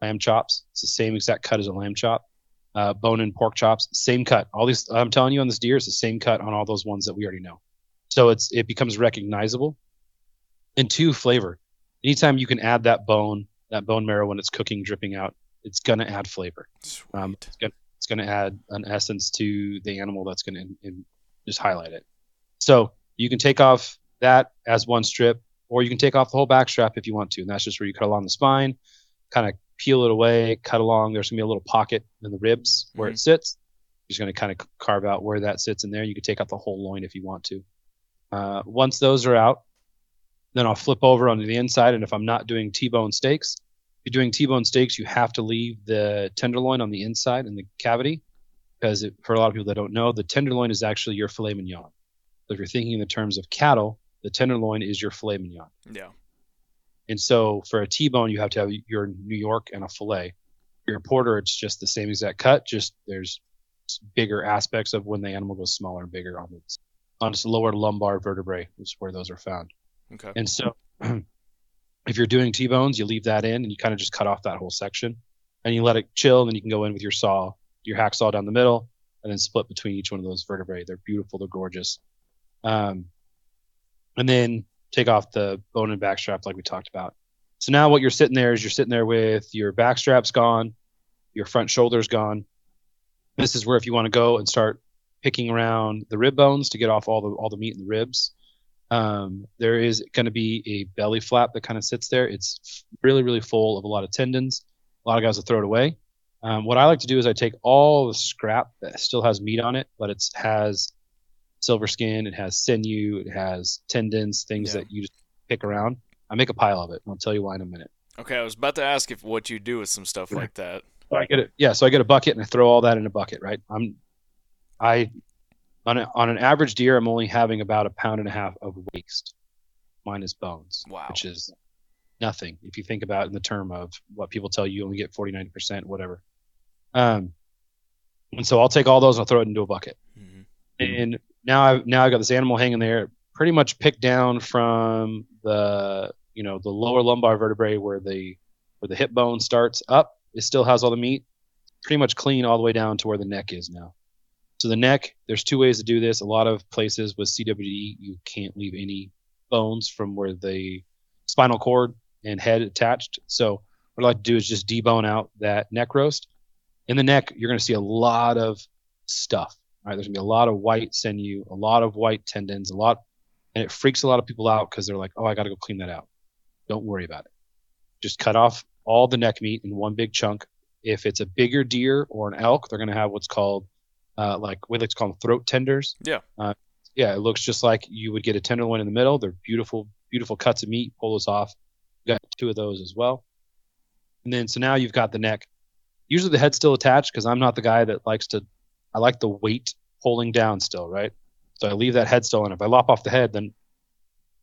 lamb chops. It's the same exact cut as a lamb chop. Uh, bone and pork chops, same cut. All these, I'm telling you, on this deer, it's the same cut on all those ones that we already know. So it's it becomes recognizable. And two, flavor. Anytime you can add that bone, that bone marrow when it's cooking, dripping out, it's gonna add flavor. Um, it's gonna it's going to add an essence to the animal that's going to just highlight it. So you can take off that as one strip, or you can take off the whole back strap if you want to. And that's just where you cut along the spine, kind of peel it away, cut along. There's to be a little pocket in the ribs where mm-hmm. it sits. You're just going to kind of carve out where that sits in there. You can take out the whole loin if you want to. Uh, once those are out, then I'll flip over onto the inside. And if I'm not doing T-bone steaks, if you're doing T-bone steaks, you have to leave the tenderloin on the inside in the cavity because it, for a lot of people that don't know, the tenderloin is actually your filet mignon. So if you're thinking in the terms of cattle, the tenderloin is your filet mignon. Yeah. And so for a T-bone, you have to have your New York and a filet. For your porter, it's just the same exact cut. Just there's bigger aspects of when the animal goes smaller and bigger on its on its lower lumbar vertebrae which is where those are found. Okay. And so <clears throat> if you're doing T-bones, you leave that in and you kind of just cut off that whole section and you let it chill. And then you can go in with your saw, your hacksaw down the middle, and then split between each one of those vertebrae. They're beautiful. They're gorgeous. Um, and then take off the bone and back strap like we talked about. So now what you're sitting there is you're sitting there with your back straps gone, your front shoulders gone. This is where if you want to go and start picking around the rib bones to get off all the all the meat in the ribs, um, there is going to be a belly flap that kind of sits there. It's really really full of a lot of tendons. A lot of guys will throw it away. Um, what I like to do is I take all the scrap that still has meat on it, but it has silver skin, it has sinew, it has tendons, things Yeah. that you just pick around. I make a pile of it. I'll tell you why in a minute. Okay, I was about to ask if what you do with some stuff like that. So I get it. Yeah, so I get a bucket and I throw all that in a bucket, right? I'm, I, on a, on an average deer, I'm only having about a pound and a half of waste, minus bones, Wow. which is nothing if you think about it in the term of what people tell you, you only get 40, 90 percent, whatever. Um, and so I'll take all those and I'll throw it into a bucket. Mhm. And now I've now I've got this animal hanging there, pretty much picked down from the you know the lower lumbar vertebrae where the where the hip bone starts up. It still has all the meat, pretty much clean all the way down to where the neck is now. So the neck, there's two ways to do this. A lot of places with CWD, you can't leave any bones from where the spinal cord and head attached. So what I like to do is just debone out that neck roast. In the neck, you're going to see a lot of stuff. All right, there's going to be a lot of white sinew, a lot of white tendons, a lot, and it freaks a lot of people out because they're like, "Oh, I got to go clean that out." Don't worry about it. Just cut off all the neck meat in one big chunk. If it's a bigger deer or an elk, they're going to have what's called, uh, like we like to call them throat tenders. Yeah. Uh, yeah, it looks just like you would get a tenderloin in the middle. They're beautiful, beautiful cuts of meat. Pull those off. Got two of those as well. And then so now you've got the neck. Usually the head's still attached because I'm not the guy that likes to. I like the weight pulling down still, right? So I leave that head still in. If I lop off the head, then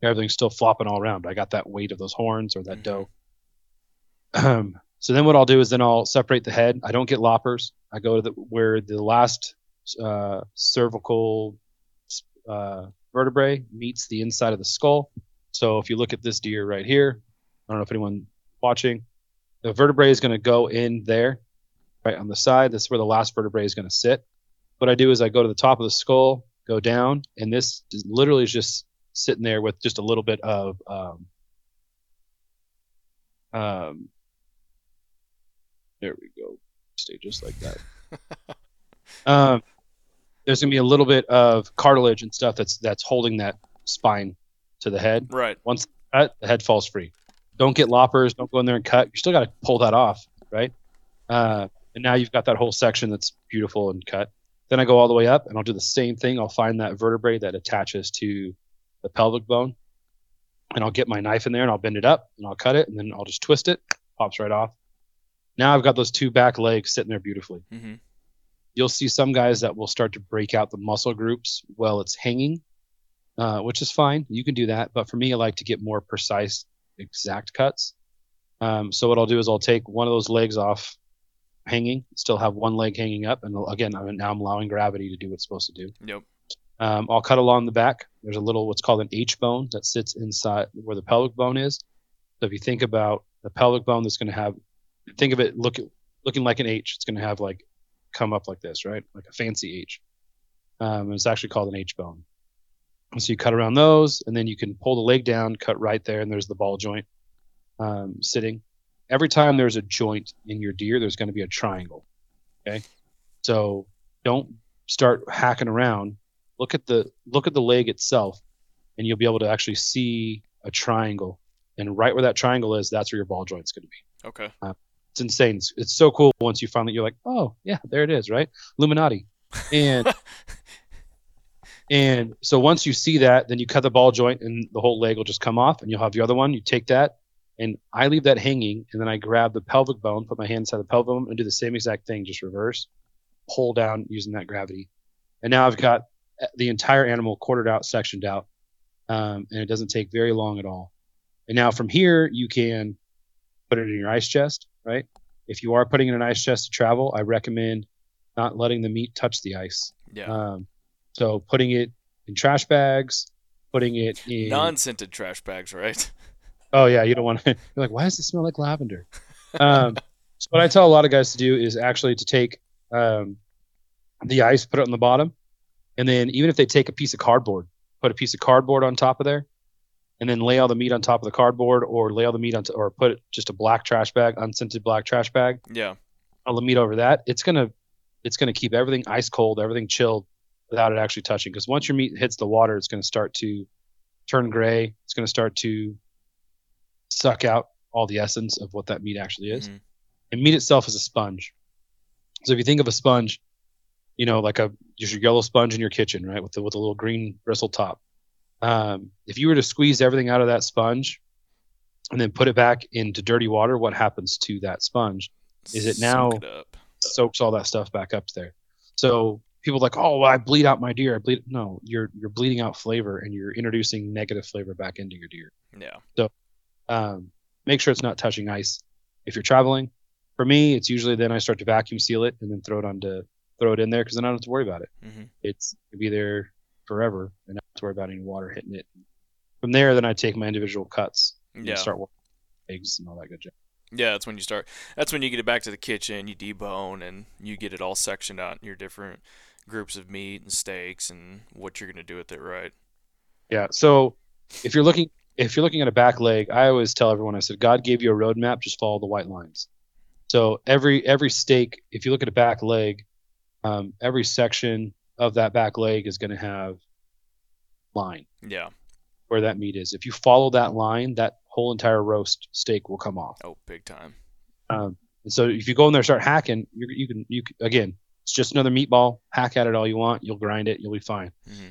everything's still flopping all around. I got that weight of those horns or that Mhm. doe. Um, <clears throat> so then what I'll do is then I'll separate the head. I don't get loppers. I go to the where the last uh, cervical uh, vertebrae meets the inside of the skull. So if you look at this deer right here, I don't know if anyone watching, the vertebrae is going to go in there, right on the side. That's where the last vertebrae is going to sit. What I do is I go to the top of the skull, go down, and this is literally is just sitting there with just a little bit of um, um, there we go. Stay just like that. <laughs> um, there's gonna be a little bit of cartilage and stuff that's that's holding that spine to the head. Right. Once cut, the head falls free. Don't get loppers. Don't go in there and cut. You still got to pull that off, right? Uh, and now you've got that whole section that's beautiful and cut. Then I go all the way up and I'll do the same thing. I'll find that vertebrae that attaches to the pelvic bone, and I'll get my knife in there and I'll bend it up and I'll cut it and then I'll just twist it. Pops right off. Now I've got those two back legs sitting there beautifully. Mm-hmm. You'll see some guys that will start to break out the muscle groups while it's hanging, uh, which is fine. You can do that. But for me, I like to get more precise, exact cuts. Um, so what I'll do is I'll take one of those legs off hanging, still have one leg hanging up, and again, I'm, now I'm allowing gravity to do what it's supposed to do. Yep. Um, I'll cut along the back. There's a little what's called an H bone that sits inside where the pelvic bone is. So if you think about the pelvic bone, that's going to have, think of it look looking like an H. It's going to have like come up like this, right? Like a fancy H. Um, and it's actually called an H bone. So you cut around those, and then you can pull the leg down, cut right there, and there's the ball joint um, sitting. Every time there's a joint in your deer, there's going to be a triangle. Okay, so don't start hacking around. Look at the look at the leg itself, and you'll be able to actually see a triangle. And right where that triangle is, that's where your ball joint's going to be Okay. Uh, it's insane. It's, it's so cool once you finally you're like, oh yeah, there it is, right? Illuminati. And <laughs> And so once you see that, then you cut the ball joint and the whole leg will just come off and you'll have your other one. You take that and I leave that hanging and then I grab the pelvic bone, put my hand inside the pelvic bone and do the same exact thing, just reverse, pull down using that gravity. And now I've got the entire animal quartered out, sectioned out. Um, and it doesn't take very long at all. And now from here, you can put it in your ice chest, right? If you are putting in an ice chest to travel, I recommend not letting the meat touch the ice. Yeah. Um, so putting it in trash bags, putting it in non-scented trash bags, right? Oh yeah, you don't want to. <laughs> You're like, why does it smell like lavender? Um, so what I tell a lot of guys to do is actually to take um, the ice, put it on the bottom, and then even if they take a piece of cardboard, put a piece of cardboard on top of there, and then lay all the meat on top of the cardboard, or lay all the meat on, t- or put just a black trash bag, unscented black trash bag, Yeah. all the meat over that. It's gonna, it's gonna keep everything ice cold, everything chilled, without it actually touching. Because once your meat hits the water, it's gonna start to turn gray. It's gonna start to suck out all the essence of what that meat actually is. Mhm. And meat itself is a sponge. So if you think of a sponge, you know, like a just your yellow sponge in your kitchen, right, with the with a little green bristle top. Um, if you were to squeeze everything out of that sponge and then put it back into dirty water, what happens to that sponge? Is it now- it soaks all that stuff back up there. So people are like, oh, well, I bleed out my deer. I bleed. No, you're you're bleeding out flavor and you're introducing negative flavor back into your deer. Yeah. Um, make sure it's not touching ice if you're traveling. For me, it's usually then I start to vacuum seal it and then throw it onto throw it in there because then I don't have to worry about it. hmm It's it'll be there forever and not have to worry about any water hitting it. From there, then I take my individual cuts and Yeah. start working eggs and all that good jazz. Yeah, that's when you start. That's when you get it back to the kitchen. You debone and you get it all sectioned out in your different groups of meat and steaks and what you're gonna do with it, right? Yeah. So if you're looking if you're looking at a back leg, I always tell everyone I said God gave you a roadmap, just follow the white lines. So every every steak, if you look at a back leg, um, every section of that back leg is going to have line Yeah. where that meat is. If you follow that line, that whole entire roast steak will come off. Oh, big time. Um, and so if you go in there and start hacking, you, you can you can, again, it's just another meatball. Hack at it all you want. You'll grind it. You'll be fine. hmm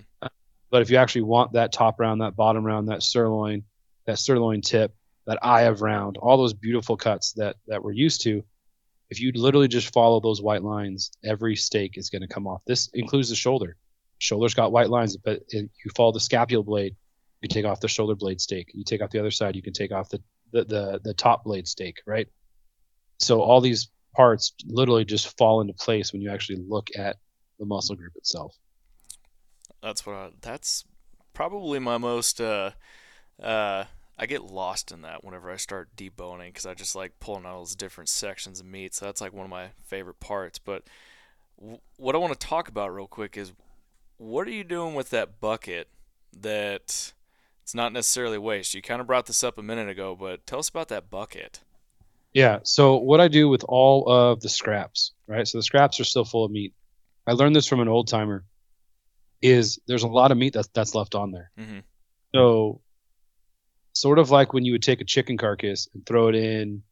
But if you actually want that top round, that bottom round, that sirloin, that sirloin tip, that eye of round, all those beautiful cuts that that we're used to, if you literally just follow those white lines, every steak is going to come off. This includes the shoulder. Shoulder's got white lines, but if you follow the scapula blade, you take off the shoulder blade steak. You take off the other side, you can take off the the the, the top blade steak, right? So all these parts literally just fall into place when you actually look at the muscle group itself. That's what. I, that's probably my most. Uh, uh, I get lost in that whenever I start deboning because I just like pulling out all those different sections of meat. So that's like one of my favorite parts. But w- what I want to talk about real quick is what are you doing with that bucket that it's not necessarily waste? You kind of brought this up a minute ago, but tell us about that bucket. Yeah. So what I do with all of the scraps, right? So the scraps are still full of meat. I learned this from an old timer. Is there's a lot of meat that's that's left on there. Mhm. So sort of like when you would take a chicken carcass and throw it in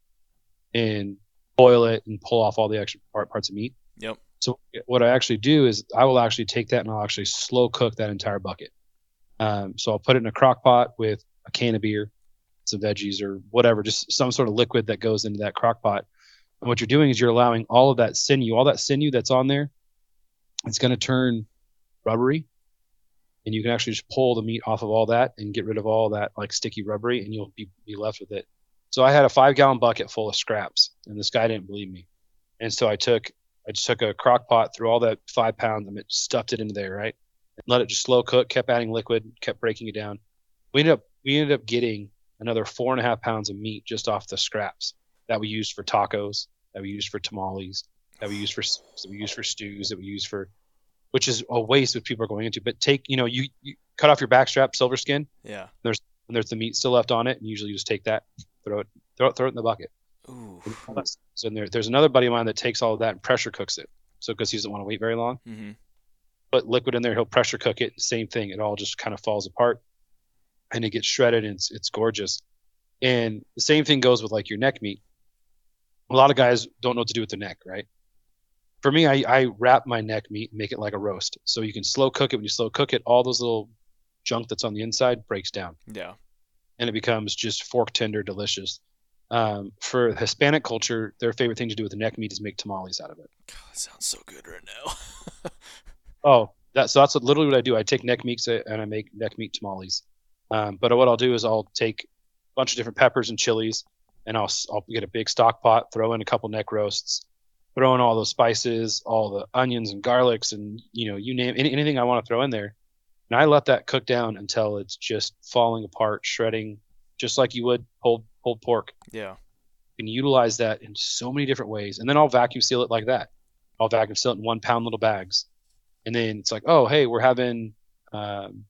and boil it and pull off all the extra part, parts of meat. Yep. So what I actually do is I will actually take that and I'll actually slow cook that entire bucket. Um, so I'll put it in a crock pot with a can of beer, some veggies or whatever, just some sort of liquid that goes into that crock pot. And what you're doing is you're allowing all of that sinew, all that sinew that's on there, it's going to turn rubbery. And you can actually just pull the meat off of all that and get rid of all that like sticky rubbery and you'll be, be left with it. So I had a five gallon bucket full of scraps and this guy didn't believe me. And so I took, I just took a crock pot, threw all that five pounds and it stuffed it into there, right? And let it just slow cook, kept adding liquid, kept breaking it down. We ended up, we ended up getting another four and a half pounds of meat just off the scraps that we used for tacos, that we used for tamales, that we used for that we used for stews, that we used for, which is a waste what people are going into. But take, you know, you, you cut off your backstrap, silver skin, Yeah. and there's the meat still left on it, and usually you just take that, throw it, throw it, throw it in the bucket. Ooh. So there, there's another buddy of mine that takes all of that and pressure cooks it. So because he doesn't want to wait very long, hmm put liquid in there, he'll pressure cook it. Same thing, it all just kind of falls apart, and it gets shredded, and it's it's gorgeous. And the same thing goes with like your neck meat. A lot of guys don't know what to do with their neck, right? For me, I, I wrap my neck meat and make it like a roast. So you can slow cook it. When you slow cook it, all those little junk that's on the inside breaks down. Yeah. And it becomes just fork tender, delicious. Um, for Hispanic culture, their favorite thing to do with the neck meat is make tamales out of it. God, that sounds so good right now. <laughs> oh, that so that's literally what I do. I take neck meats and I make neck meat tamales. Um, but what I'll do is I'll take a bunch of different peppers and chilies, and I'll I'll get a big stock pot, throw in a couple neck roasts, throw in all those spices, all the onions and garlics, and you know you name any, anything I want to throw in there, and I let that cook down until it's just falling apart, shredding, just like you would pulled pulled pork. Yeah. You can utilize that in so many different ways, and then I'll vacuum seal it like that. I'll vacuum seal it in one pound little bags, and then it's like, oh hey, we're having, um,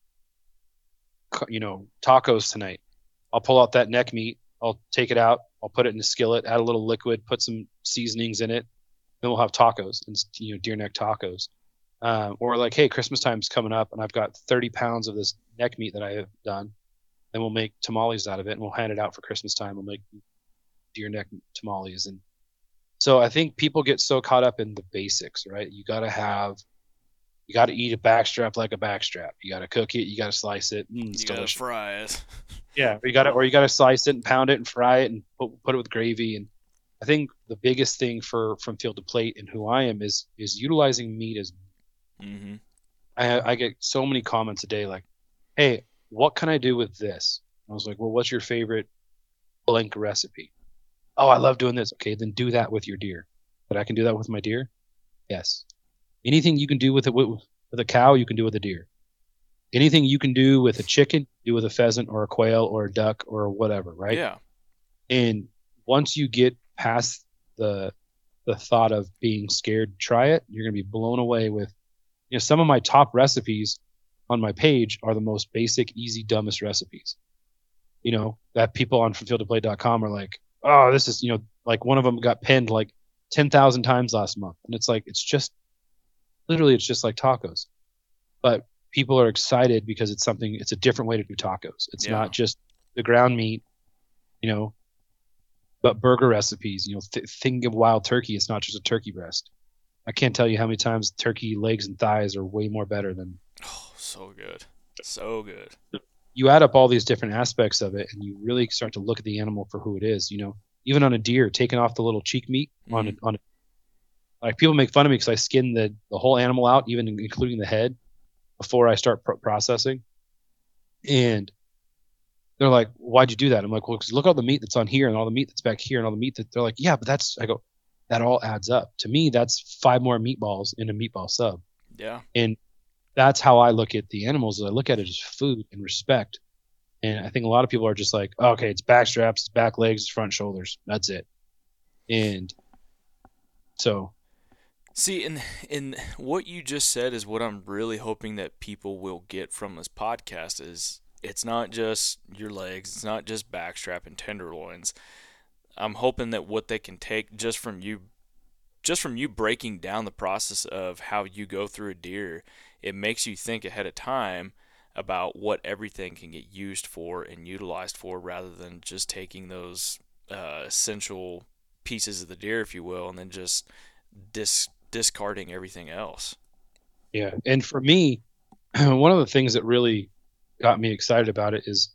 you know, tacos tonight. I'll pull out that neck meat. I'll take it out. I'll put it in a skillet, add a little liquid, put some seasonings in it, then we'll have tacos and you know deer neck tacos. Um, or like, hey, Christmas time's coming up, and I've got 30 pounds of this neck meat that I have done. Then we'll make tamales out of it, and we'll hand it out for Christmas time. We'll make deer neck tamales, and so I think people get so caught up in the basics, right? You got to have, you got to eat a backstrap like a backstrap. You got to cook it. You got to slice it. Mm, you got to fry it. yeah, or you got to, or you got to slice it and pound it and fry it and put, put it with gravy and I think the biggest thing for from field to plate and who I am is is utilizing meat as. Mm-hmm. I, I get so many comments a day like, "Hey, what can I do with this?" I was like, "Well, what's your favorite blank recipe?" Oh, I love doing this. Okay, then do that with your deer. But I can do that with my deer. Yes. Anything you can do with it with, with a cow, you can do with a deer. Anything you can do with a chicken, do with a pheasant or a quail or a duck or whatever, right? Yeah. And once you get past the the thought of being scared to try it, you're going to be blown away with you know some of my top recipes on my page are the most basic, easy, dumbest recipes. You know, that people on fromfieldtoplate.com are like, "Oh, this is, you know, like one of them got pinned like 10,000 times last month." And it's like it's just literally it's just like tacos. But people are excited because it's something it's a different way to do tacos. It's yeah. not just the ground meat, you know, but burger recipes, you know, th- think of wild turkey. It's not just a turkey breast. I can't tell you how many times turkey legs and thighs are way more better than. Oh, so good, so good. You add up all these different aspects of it, and you really start to look at the animal for who it is. You know, even on a deer, taking off the little cheek meat mm-hmm. on a, on a, like people make fun of me because I skin the the whole animal out, even including the head, before I start processing. And they're like, why'd you do that? I'm like, well, because look at all the meat that's on here and all the meat that's back here and all the meat that they're like, yeah, but that's, I go, that all adds up. To me, that's five more meatballs in a meatball sub. Yeah. And that's how I look at the animals. I look at it as food and respect. And I think a lot of people are just like, oh, okay, it's back straps, it's back legs, it's front shoulders. That's it. And so. See, and and what you just said is what I'm really hoping that people will get from this podcast is it's not just your legs, it's not just backstrap and tenderloins. I'm hoping that what they can take just from you just from you breaking down the process of how you go through a deer, it makes you think ahead of time about what everything can get used for and utilized for rather than just taking those uh, essential pieces of the deer, if you will, and then just dis- discarding everything else. Yeah. And for me, <clears throat> one of the things that really got me excited about it is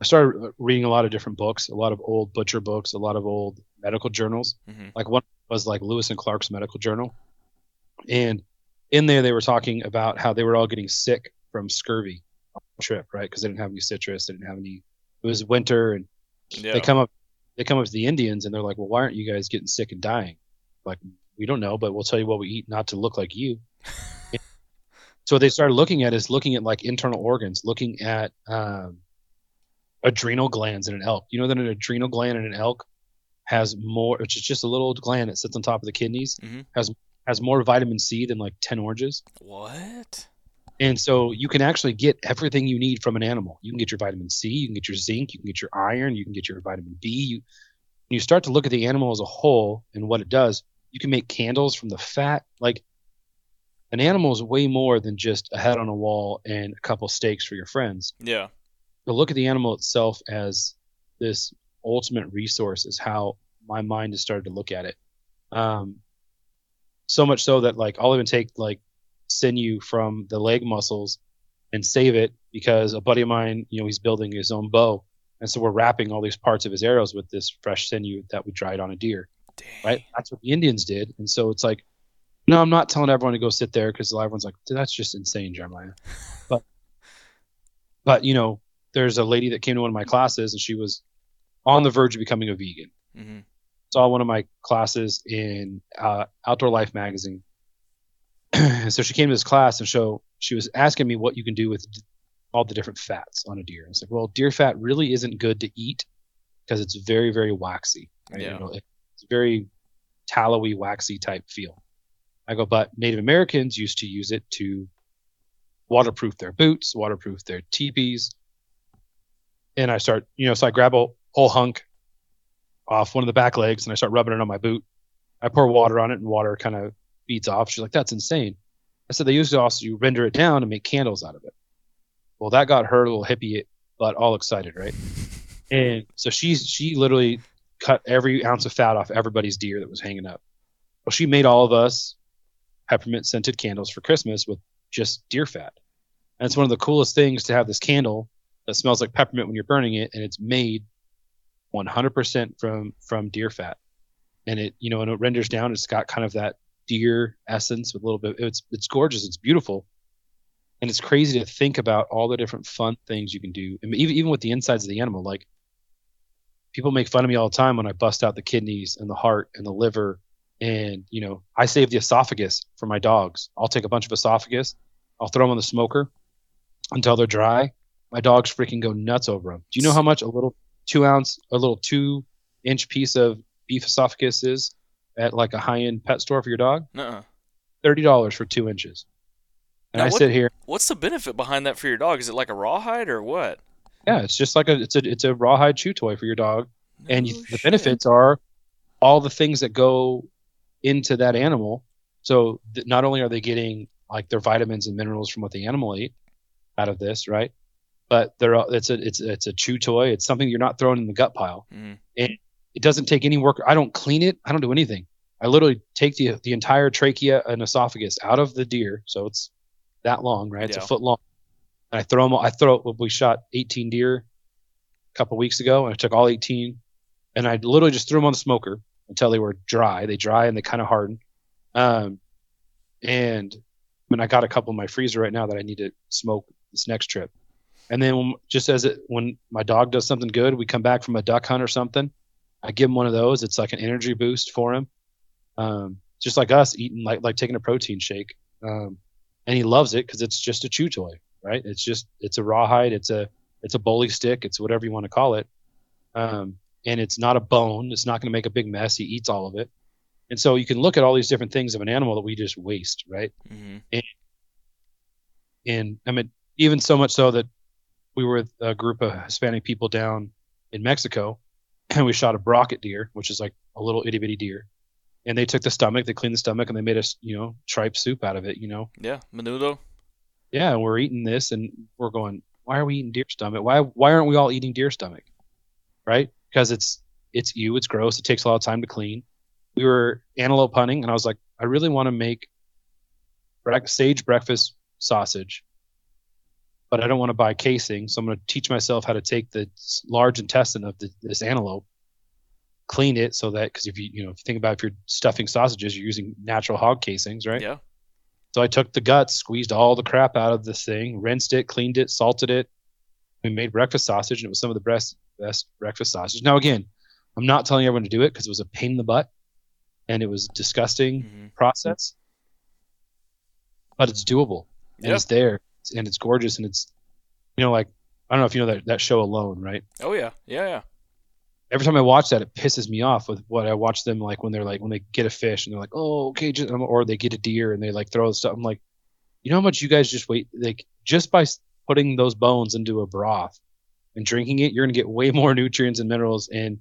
I started reading a lot of different books, a lot of old butcher books, a lot of old medical journals. Mm-hmm. Like one was like Lewis and Clark's medical journal, and in there they were talking about how they were all getting sick from scurvy on the trip, right? Because they didn't have any citrus, they didn't have any. It was winter, and yeah. they come up, they come up to the Indians, and they're like, "Well, why aren't you guys getting sick and dying?" Like, we don't know, but we'll tell you what we eat not to look like you. <laughs> So what they started looking at is looking at like internal organs, looking at um, adrenal glands in an elk. You know that an adrenal gland in an elk has more, which is just a little gland that sits on top of the kidneys, mm-hmm. has has more vitamin C than like ten oranges. What? And so you can actually get everything you need from an animal. You can get your vitamin C, you can get your zinc, you can get your iron, you can get your vitamin B. You you start to look at the animal as a whole and what it does. You can make candles from the fat. Like an animal is way more than just a head on a wall and a couple steaks for your friends. Yeah. But look at the animal itself as this ultimate resource is how my mind has started to look at it. Um, so much so that like I'll even take like sinew from the leg muscles and save it because a buddy of mine, you know, he's building his own bow, and so we're wrapping all these parts of his arrows with this fresh sinew that we dried on a deer. Dang. Right? That's what the Indians did, and so it's like, no, I'm not telling everyone to go sit there because everyone's like, that's just insane, Jeremiah. <laughs> but, but you know, there's a lady that came to one of my classes, and she was on the verge of becoming a vegan. hmm Saw one of my classes in uh, Outdoor Life magazine. <clears throat> so she came to this class and show she was asking me what you can do with all the different fats on a deer. And it's like, well, deer fat really isn't good to eat because it's very, very waxy. Right? Yeah. You know, it's very tallowy, waxy type feel. I go, but Native Americans used to use it to waterproof their boots, waterproof their teepees. And I start, you know, so I grab a whole hunk off one of the back legs and I start rubbing it on my boot. I pour water on it and water kind of beads off. She's like, that's insane. I said, they used to also render it down and make candles out of it. Well, that got her a little hippie butt all excited, right? And so she's she literally cut every ounce of fat off everybody's deer that was hanging up. Well, she made all of us peppermint scented candles for Christmas with just deer fat. And it's one of the coolest things to have this candle that smells like peppermint when you're burning it, and it's made 100% from from deer fat. And it, you know, and it renders down. It's got kind of that deer essence with a little bit. It's it's gorgeous. It's beautiful, and it's crazy to think about all the different fun things you can do. Mean, even even with the insides of the animal, like people make fun of me all the time when I bust out the kidneys and the heart and the liver, and you know, I save the esophagus for my dogs. I'll take a bunch of esophagus, I'll throw them on the smoker until they're dry. My dogs freaking go nuts over them. Do you know how much a little two ounce, a little two inch piece of beef esophagus is at like a high end pet store for your dog? Thirty dollars for two inches. And Now I what- sit here. What's the benefit behind that for your dog? Is it like a rawhide or what? Yeah, it's just like a it's a it's a rawhide chew toy for your dog. and you, the benefits are all the things that go into that animal. So th- not only are they getting like their vitamins and minerals from what the animal ate out of this, right? But they're all- it's a it's it's a chew toy. It's something you're not throwing in the gut pile. Mhm. It doesn't take any work. I don't clean it. I don't do anything. I literally take the the entire trachea and esophagus out of the deer, so it's that long, right? It's Yeah. a foot long. And I throw them. I throw. We shot 18 deer a couple weeks ago, and I took all 18, and I literally just threw them on the smoker until they were dry. They dry and they kind of harden. Um, and I I got a couple in my freezer right now that I need to smoke this next trip. And then when, just as it when my dog does something good, we come back from a duck hunt or something. I give him one of those. It's like an energy boost for him, um, just like us eating like like taking a protein shake. Um, and he loves it because it's just a chew toy, right? It's just it's a rawhide. It's a it's a bully stick. It's whatever you want to call it. Um, and it's not a bone. It's not going to make a big mess. He eats all of it. And so you can look at all these different things of an animal that we just waste, right? Mhm. and I mean, even so much so that we were with a group of Hispanic people down in Mexico, <clears throat> and we shot a brocket deer, which is like a little itty bitty deer. And they took the stomach, they cleaned the stomach, and they made us, you know, tripe soup out of it. You know, Yeah, menudo. yeah, and we're eating this, and we're going, why are we eating deer stomach? Why why aren't we all eating deer stomach? Right? Because it's it's you, it's gross, it takes a lot of time to clean. We were antelope hunting, and I was like, I really want to make sage breakfast sausage, but I don't want to buy casing, so I'm going to teach myself how to take the large intestine of the, this antelope, clean it so that because if you you know if you think about if you're stuffing sausages, you're using natural hog casings, right? Yeah. So I took the guts, squeezed all the crap out of this thing, rinsed it, cleaned it, salted it. We made breakfast sausage, and it was some of the best best breakfast sausage. Now again, I'm not telling everyone to do it because it was a pain in the butt, and it was disgusting Mhm. process. But it's doable, and Yeah. it's there, and it's gorgeous, and it's, you know, like I don't know if you know that that show Alone, right? Oh yeah. Yeah, yeah. every time I watch that, it pisses me off with what I watch them like when they're like when they get a fish and they're like, oh okay, just, or they get a deer and they like throw the stuff. I'm like, you know how much you guys just wait like just by putting those bones into a broth and drinking it, you're gonna get way <laughs> more nutrients and minerals and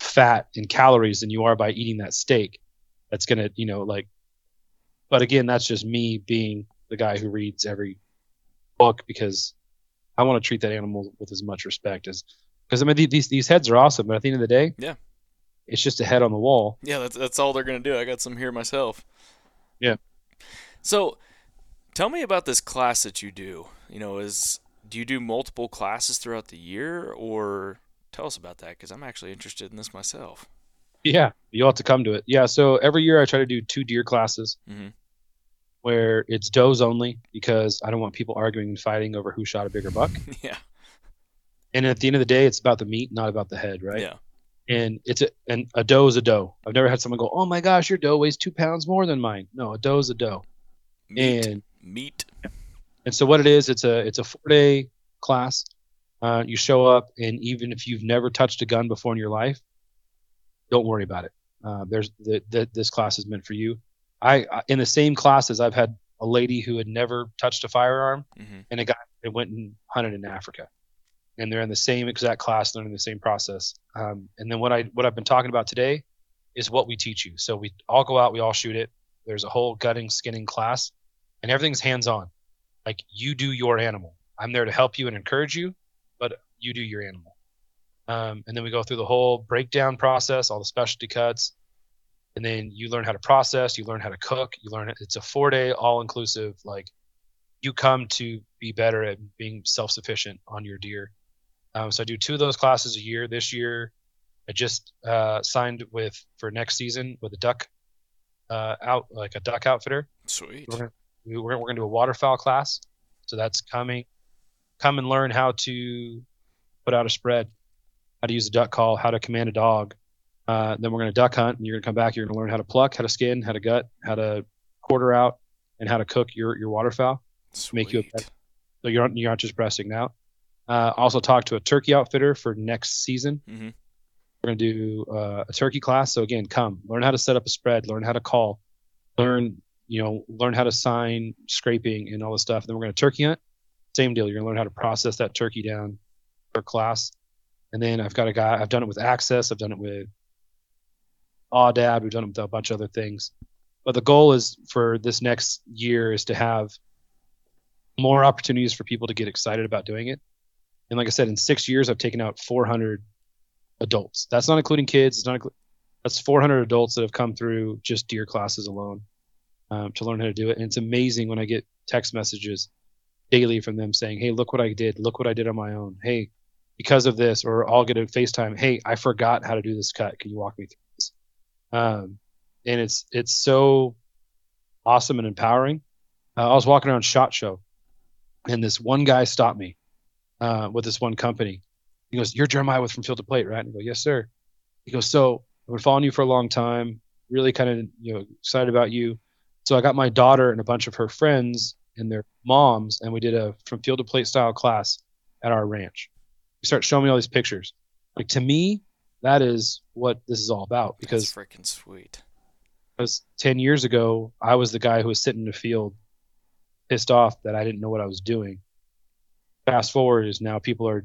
fat and calories than you are by eating that steak. That's gonna you know like, but again, that's just me being the guy who reads every book because I want to treat that animal with as much respect as because I mean these these heads are awesome, but at the end of the day, Yeah. it's just a head on the wall. Yeah, that's that's all they're gonna do. I got some here myself. Yeah. So, tell me about this class that you do. You know, is do you do multiple classes throughout the year, or tell us about that because I'm actually interested in this myself. Yeah, you'll have to come to it. Yeah, so every year I try to do two deer classes Mhm. where it's does only because I don't want people arguing and fighting over who shot a bigger buck. <laughs> yeah. And at the end of the day, it's about the meat, not about the head, right? Yeah. And it's a and a doe is a doe. I've never had someone go, "Oh my gosh, your doe weighs two pounds more than mine." No, a doe is a doe. Meat. And Meat. And so what it is, it's a it's a four day class. Uh, you show up, and even if you've never touched a gun before in your life, don't worry about it. Uh, there's the, the, this class is meant for you. I in the same classes, I've had a lady who had never touched a firearm, mm-hmm. and a guy that went and hunted in Africa, and they're in the same exact class, learning the same process. Um, and then what I what I've been talking about today is what we teach you. So we all go out, we all shoot it. There's a whole gutting, skinning class, and everything's hands on. Like you do your animal. I'm there to help you and encourage you, but you do your animal. Um, and then we go through the whole breakdown process, all the specialty cuts, and then you learn how to process, you learn how to cook, you learn it's a four day all inclusive like you come to be better at being self sufficient on your deer. Um, so I do two of those classes a year. This year, I just uh, signed with for next season with a duck uh, out like a duck outfitter. Sweet. We're gonna, we- we're, we're gonna do a waterfowl class. So that's coming. Come and learn how to put out a spread, how to use a duck call, how to command a dog. Uh, then we're gonna duck hunt, and you're gonna come back. You're gonna learn how to pluck, how to skin, how to gut, how to quarter out, and how to cook your your waterfowl. make you a Sweet. pet. So you're not, you're not just breasting out. Uh, also talk to a turkey outfitter for next season. Mhm. We're gonna do uh, a turkey class. So again, come learn how to set up a spread, learn how to call, learn you know learn how to sign scraping and all this stuff. And then we're gonna turkey hunt. Same deal. You're gonna learn how to process that turkey down per class. And then I've got a guy. I've done it with Access. I've done it with Audab. We've done it with a bunch of other things. But the goal is for this next year is to have more opportunities for people to get excited about doing it. And like I said, in six years, I've taken out 400 adults. That's not including kids. It's not. That's 400 adults that have come through just deer classes alone um, to learn how to do it. And it's amazing when I get text messages daily from them saying, "Hey, look what I did. Look what I did on my own. Hey, because of this." Or I'll get a FaceTime. Hey, I forgot how to do this cut. Can you walk me through this? Um, and it's it's so awesome and empowering. Uh, I was walking around Shot Show, and this one guy stopped me uh, with this one company. He goes, "You're Jeremiah with from Field to Plate, right?" And I go, "Yes, sir." He goes, "So I've been following you for a long time. Really kind of you know excited about you. So I got my daughter and a bunch of her friends and their moms, and we did a from Field to Plate style class at our ranch. He started showing me all these pictures. Like to me, that is what this is all about because That's freaking sweet. because 10 years ago, I was the guy who was sitting in the field pissed off that I didn't know what I was doing. Fast forward is now people are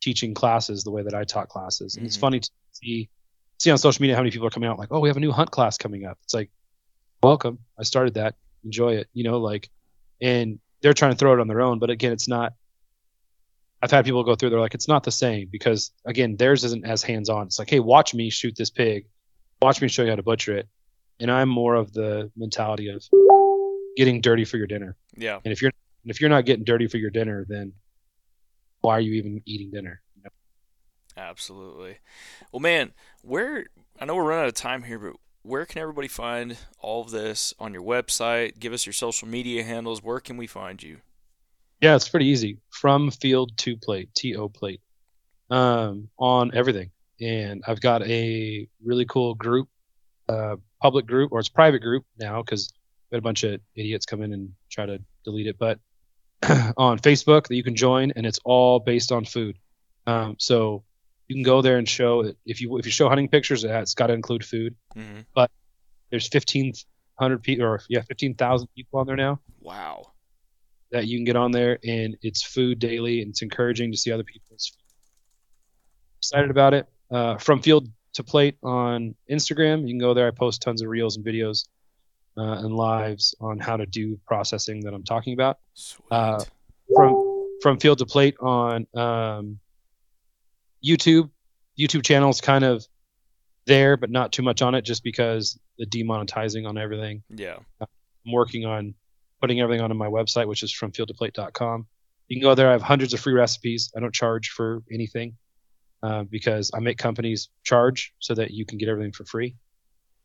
teaching classes the way that I taught classes. And it's Mhm. funny to see see on social media how many people are coming out like, oh, we have a new hunt class coming up. It's like, welcome. I started that. Enjoy it. You know, like, and they're trying to throw it on their own. But again, it's not. I've had people go through. They're like, it's not the same because again, theirs isn't as hands on. It's like, hey, watch me shoot this pig, watch me show you how to butcher it, and I'm more of the mentality of getting dirty for your dinner. Yeah. And if you're and if you're not getting dirty for your dinner, then why are you even eating dinner? You know? Absolutely. Well, man, where I know we're running out of time here, but where can everybody find all of this on your website? Give us your social media handles. Where can we find you? Yeah, it's pretty easy. From field to plate, TO plate, um, on everything. And I've got a really cool group, uh, public group, or it's private group now because we had a bunch of idiots come in and try to delete it. But <clears throat> on Facebook that you can join, and it's all based on food. Um, so you can go there and show it. If you if you show hunting pictures, it's got to include food. hmm There's 1,500 people, or yeah, 15,000 people on there now. Wow. that you can get on there and it's food daily and it's encouraging to see other people's excited about it uh, from field to plate on instagram you can go there i post tons of reels and videos uh, and lives on how to do processing that i'm talking about Sweet. Uh, from from field to plate on um, youtube youtube channels kind of there, but not too much on it, just because the demonetizing on everything. Yeah. I'm working on putting everything onto my website, which is from fieldtoplate.com. You can go there. I have hundreds of free recipes. I don't charge for anything uh, because I make companies charge so that you can get everything for free.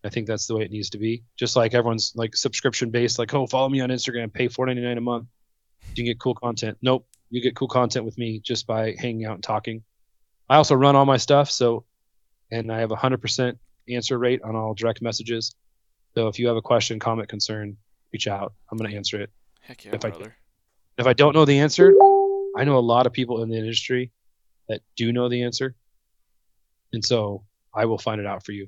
I think that's the way it needs to be. Just like everyone's like subscription based, like, oh, follow me on Instagram, pay four ninety nine a month. You can get cool content. Nope, you get cool content with me just by hanging out and talking. I also run all my stuff, so and I have a hundred percent answer rate on all direct messages. So if you have a question, comment, concern, reach out. I'm gonna answer it. Heck yeah, If I- brother. If I don't know the answer, I know a lot of people in the industry that do know the answer. And so I will find it out for you.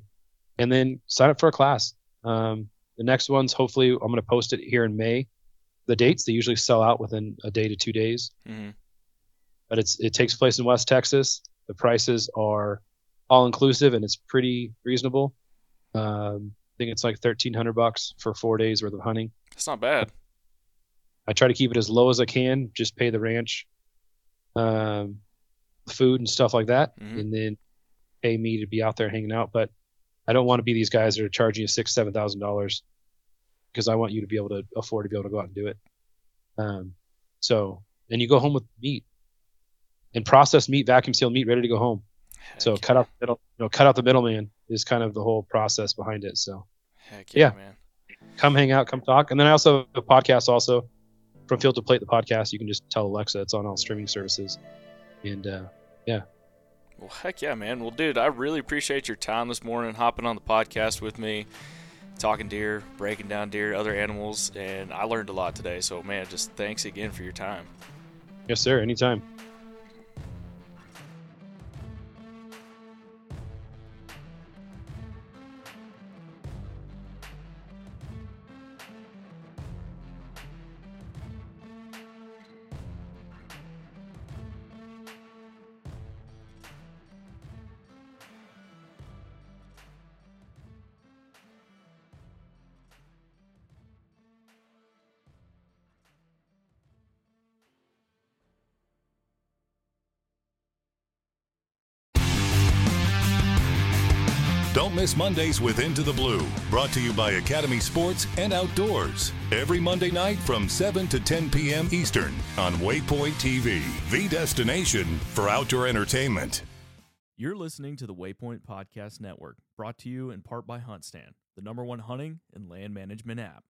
And then sign up for a class. Um, the next one's hopefully I'm going to post it here in May. The dates, they usually sell out within a day to two days, hmm but it's it takes place in West Texas. The prices are all inclusive and it's pretty reasonable. Um, I think it's like 1300 bucks for four days worth of hunting. It's not bad. I try to keep it as low as I can, just pay the ranch, um, food and stuff like that, Mhm. and then pay me to be out there hanging out. But I don't want to be these guys that are charging you six, seven thousand dollars because I want you to be able to afford to be able to go out and do it. Um, so and you go home with meat and processed meat, vacuum sealed meat, ready to go home. so Heck cut out the middle, you know, cut out the middleman is kind of the whole process behind it. So Heck yeah, yeah. man. come hang out, come talk. And then I also have a podcast also from Field to Plate, the podcast. You can just tell Alexa it's on all streaming services. And uh, yeah, Well, heck yeah, man. Well, dude, I really appreciate your time this morning, hopping on the podcast with me, talking deer, breaking down deer, other animals, and I learned a lot today. So, man, just thanks again for your time. yes, sir, anytime. Miss Mondays with Into the Blue, brought to you by Academy Sports and Outdoors. Every Monday night from 7 to 10 p.m. Eastern on Waypoint TV, the destination for outdoor entertainment. You're listening to the Waypoint Podcast Network, brought to you in part by HuntStand, the number one hunting and land management app.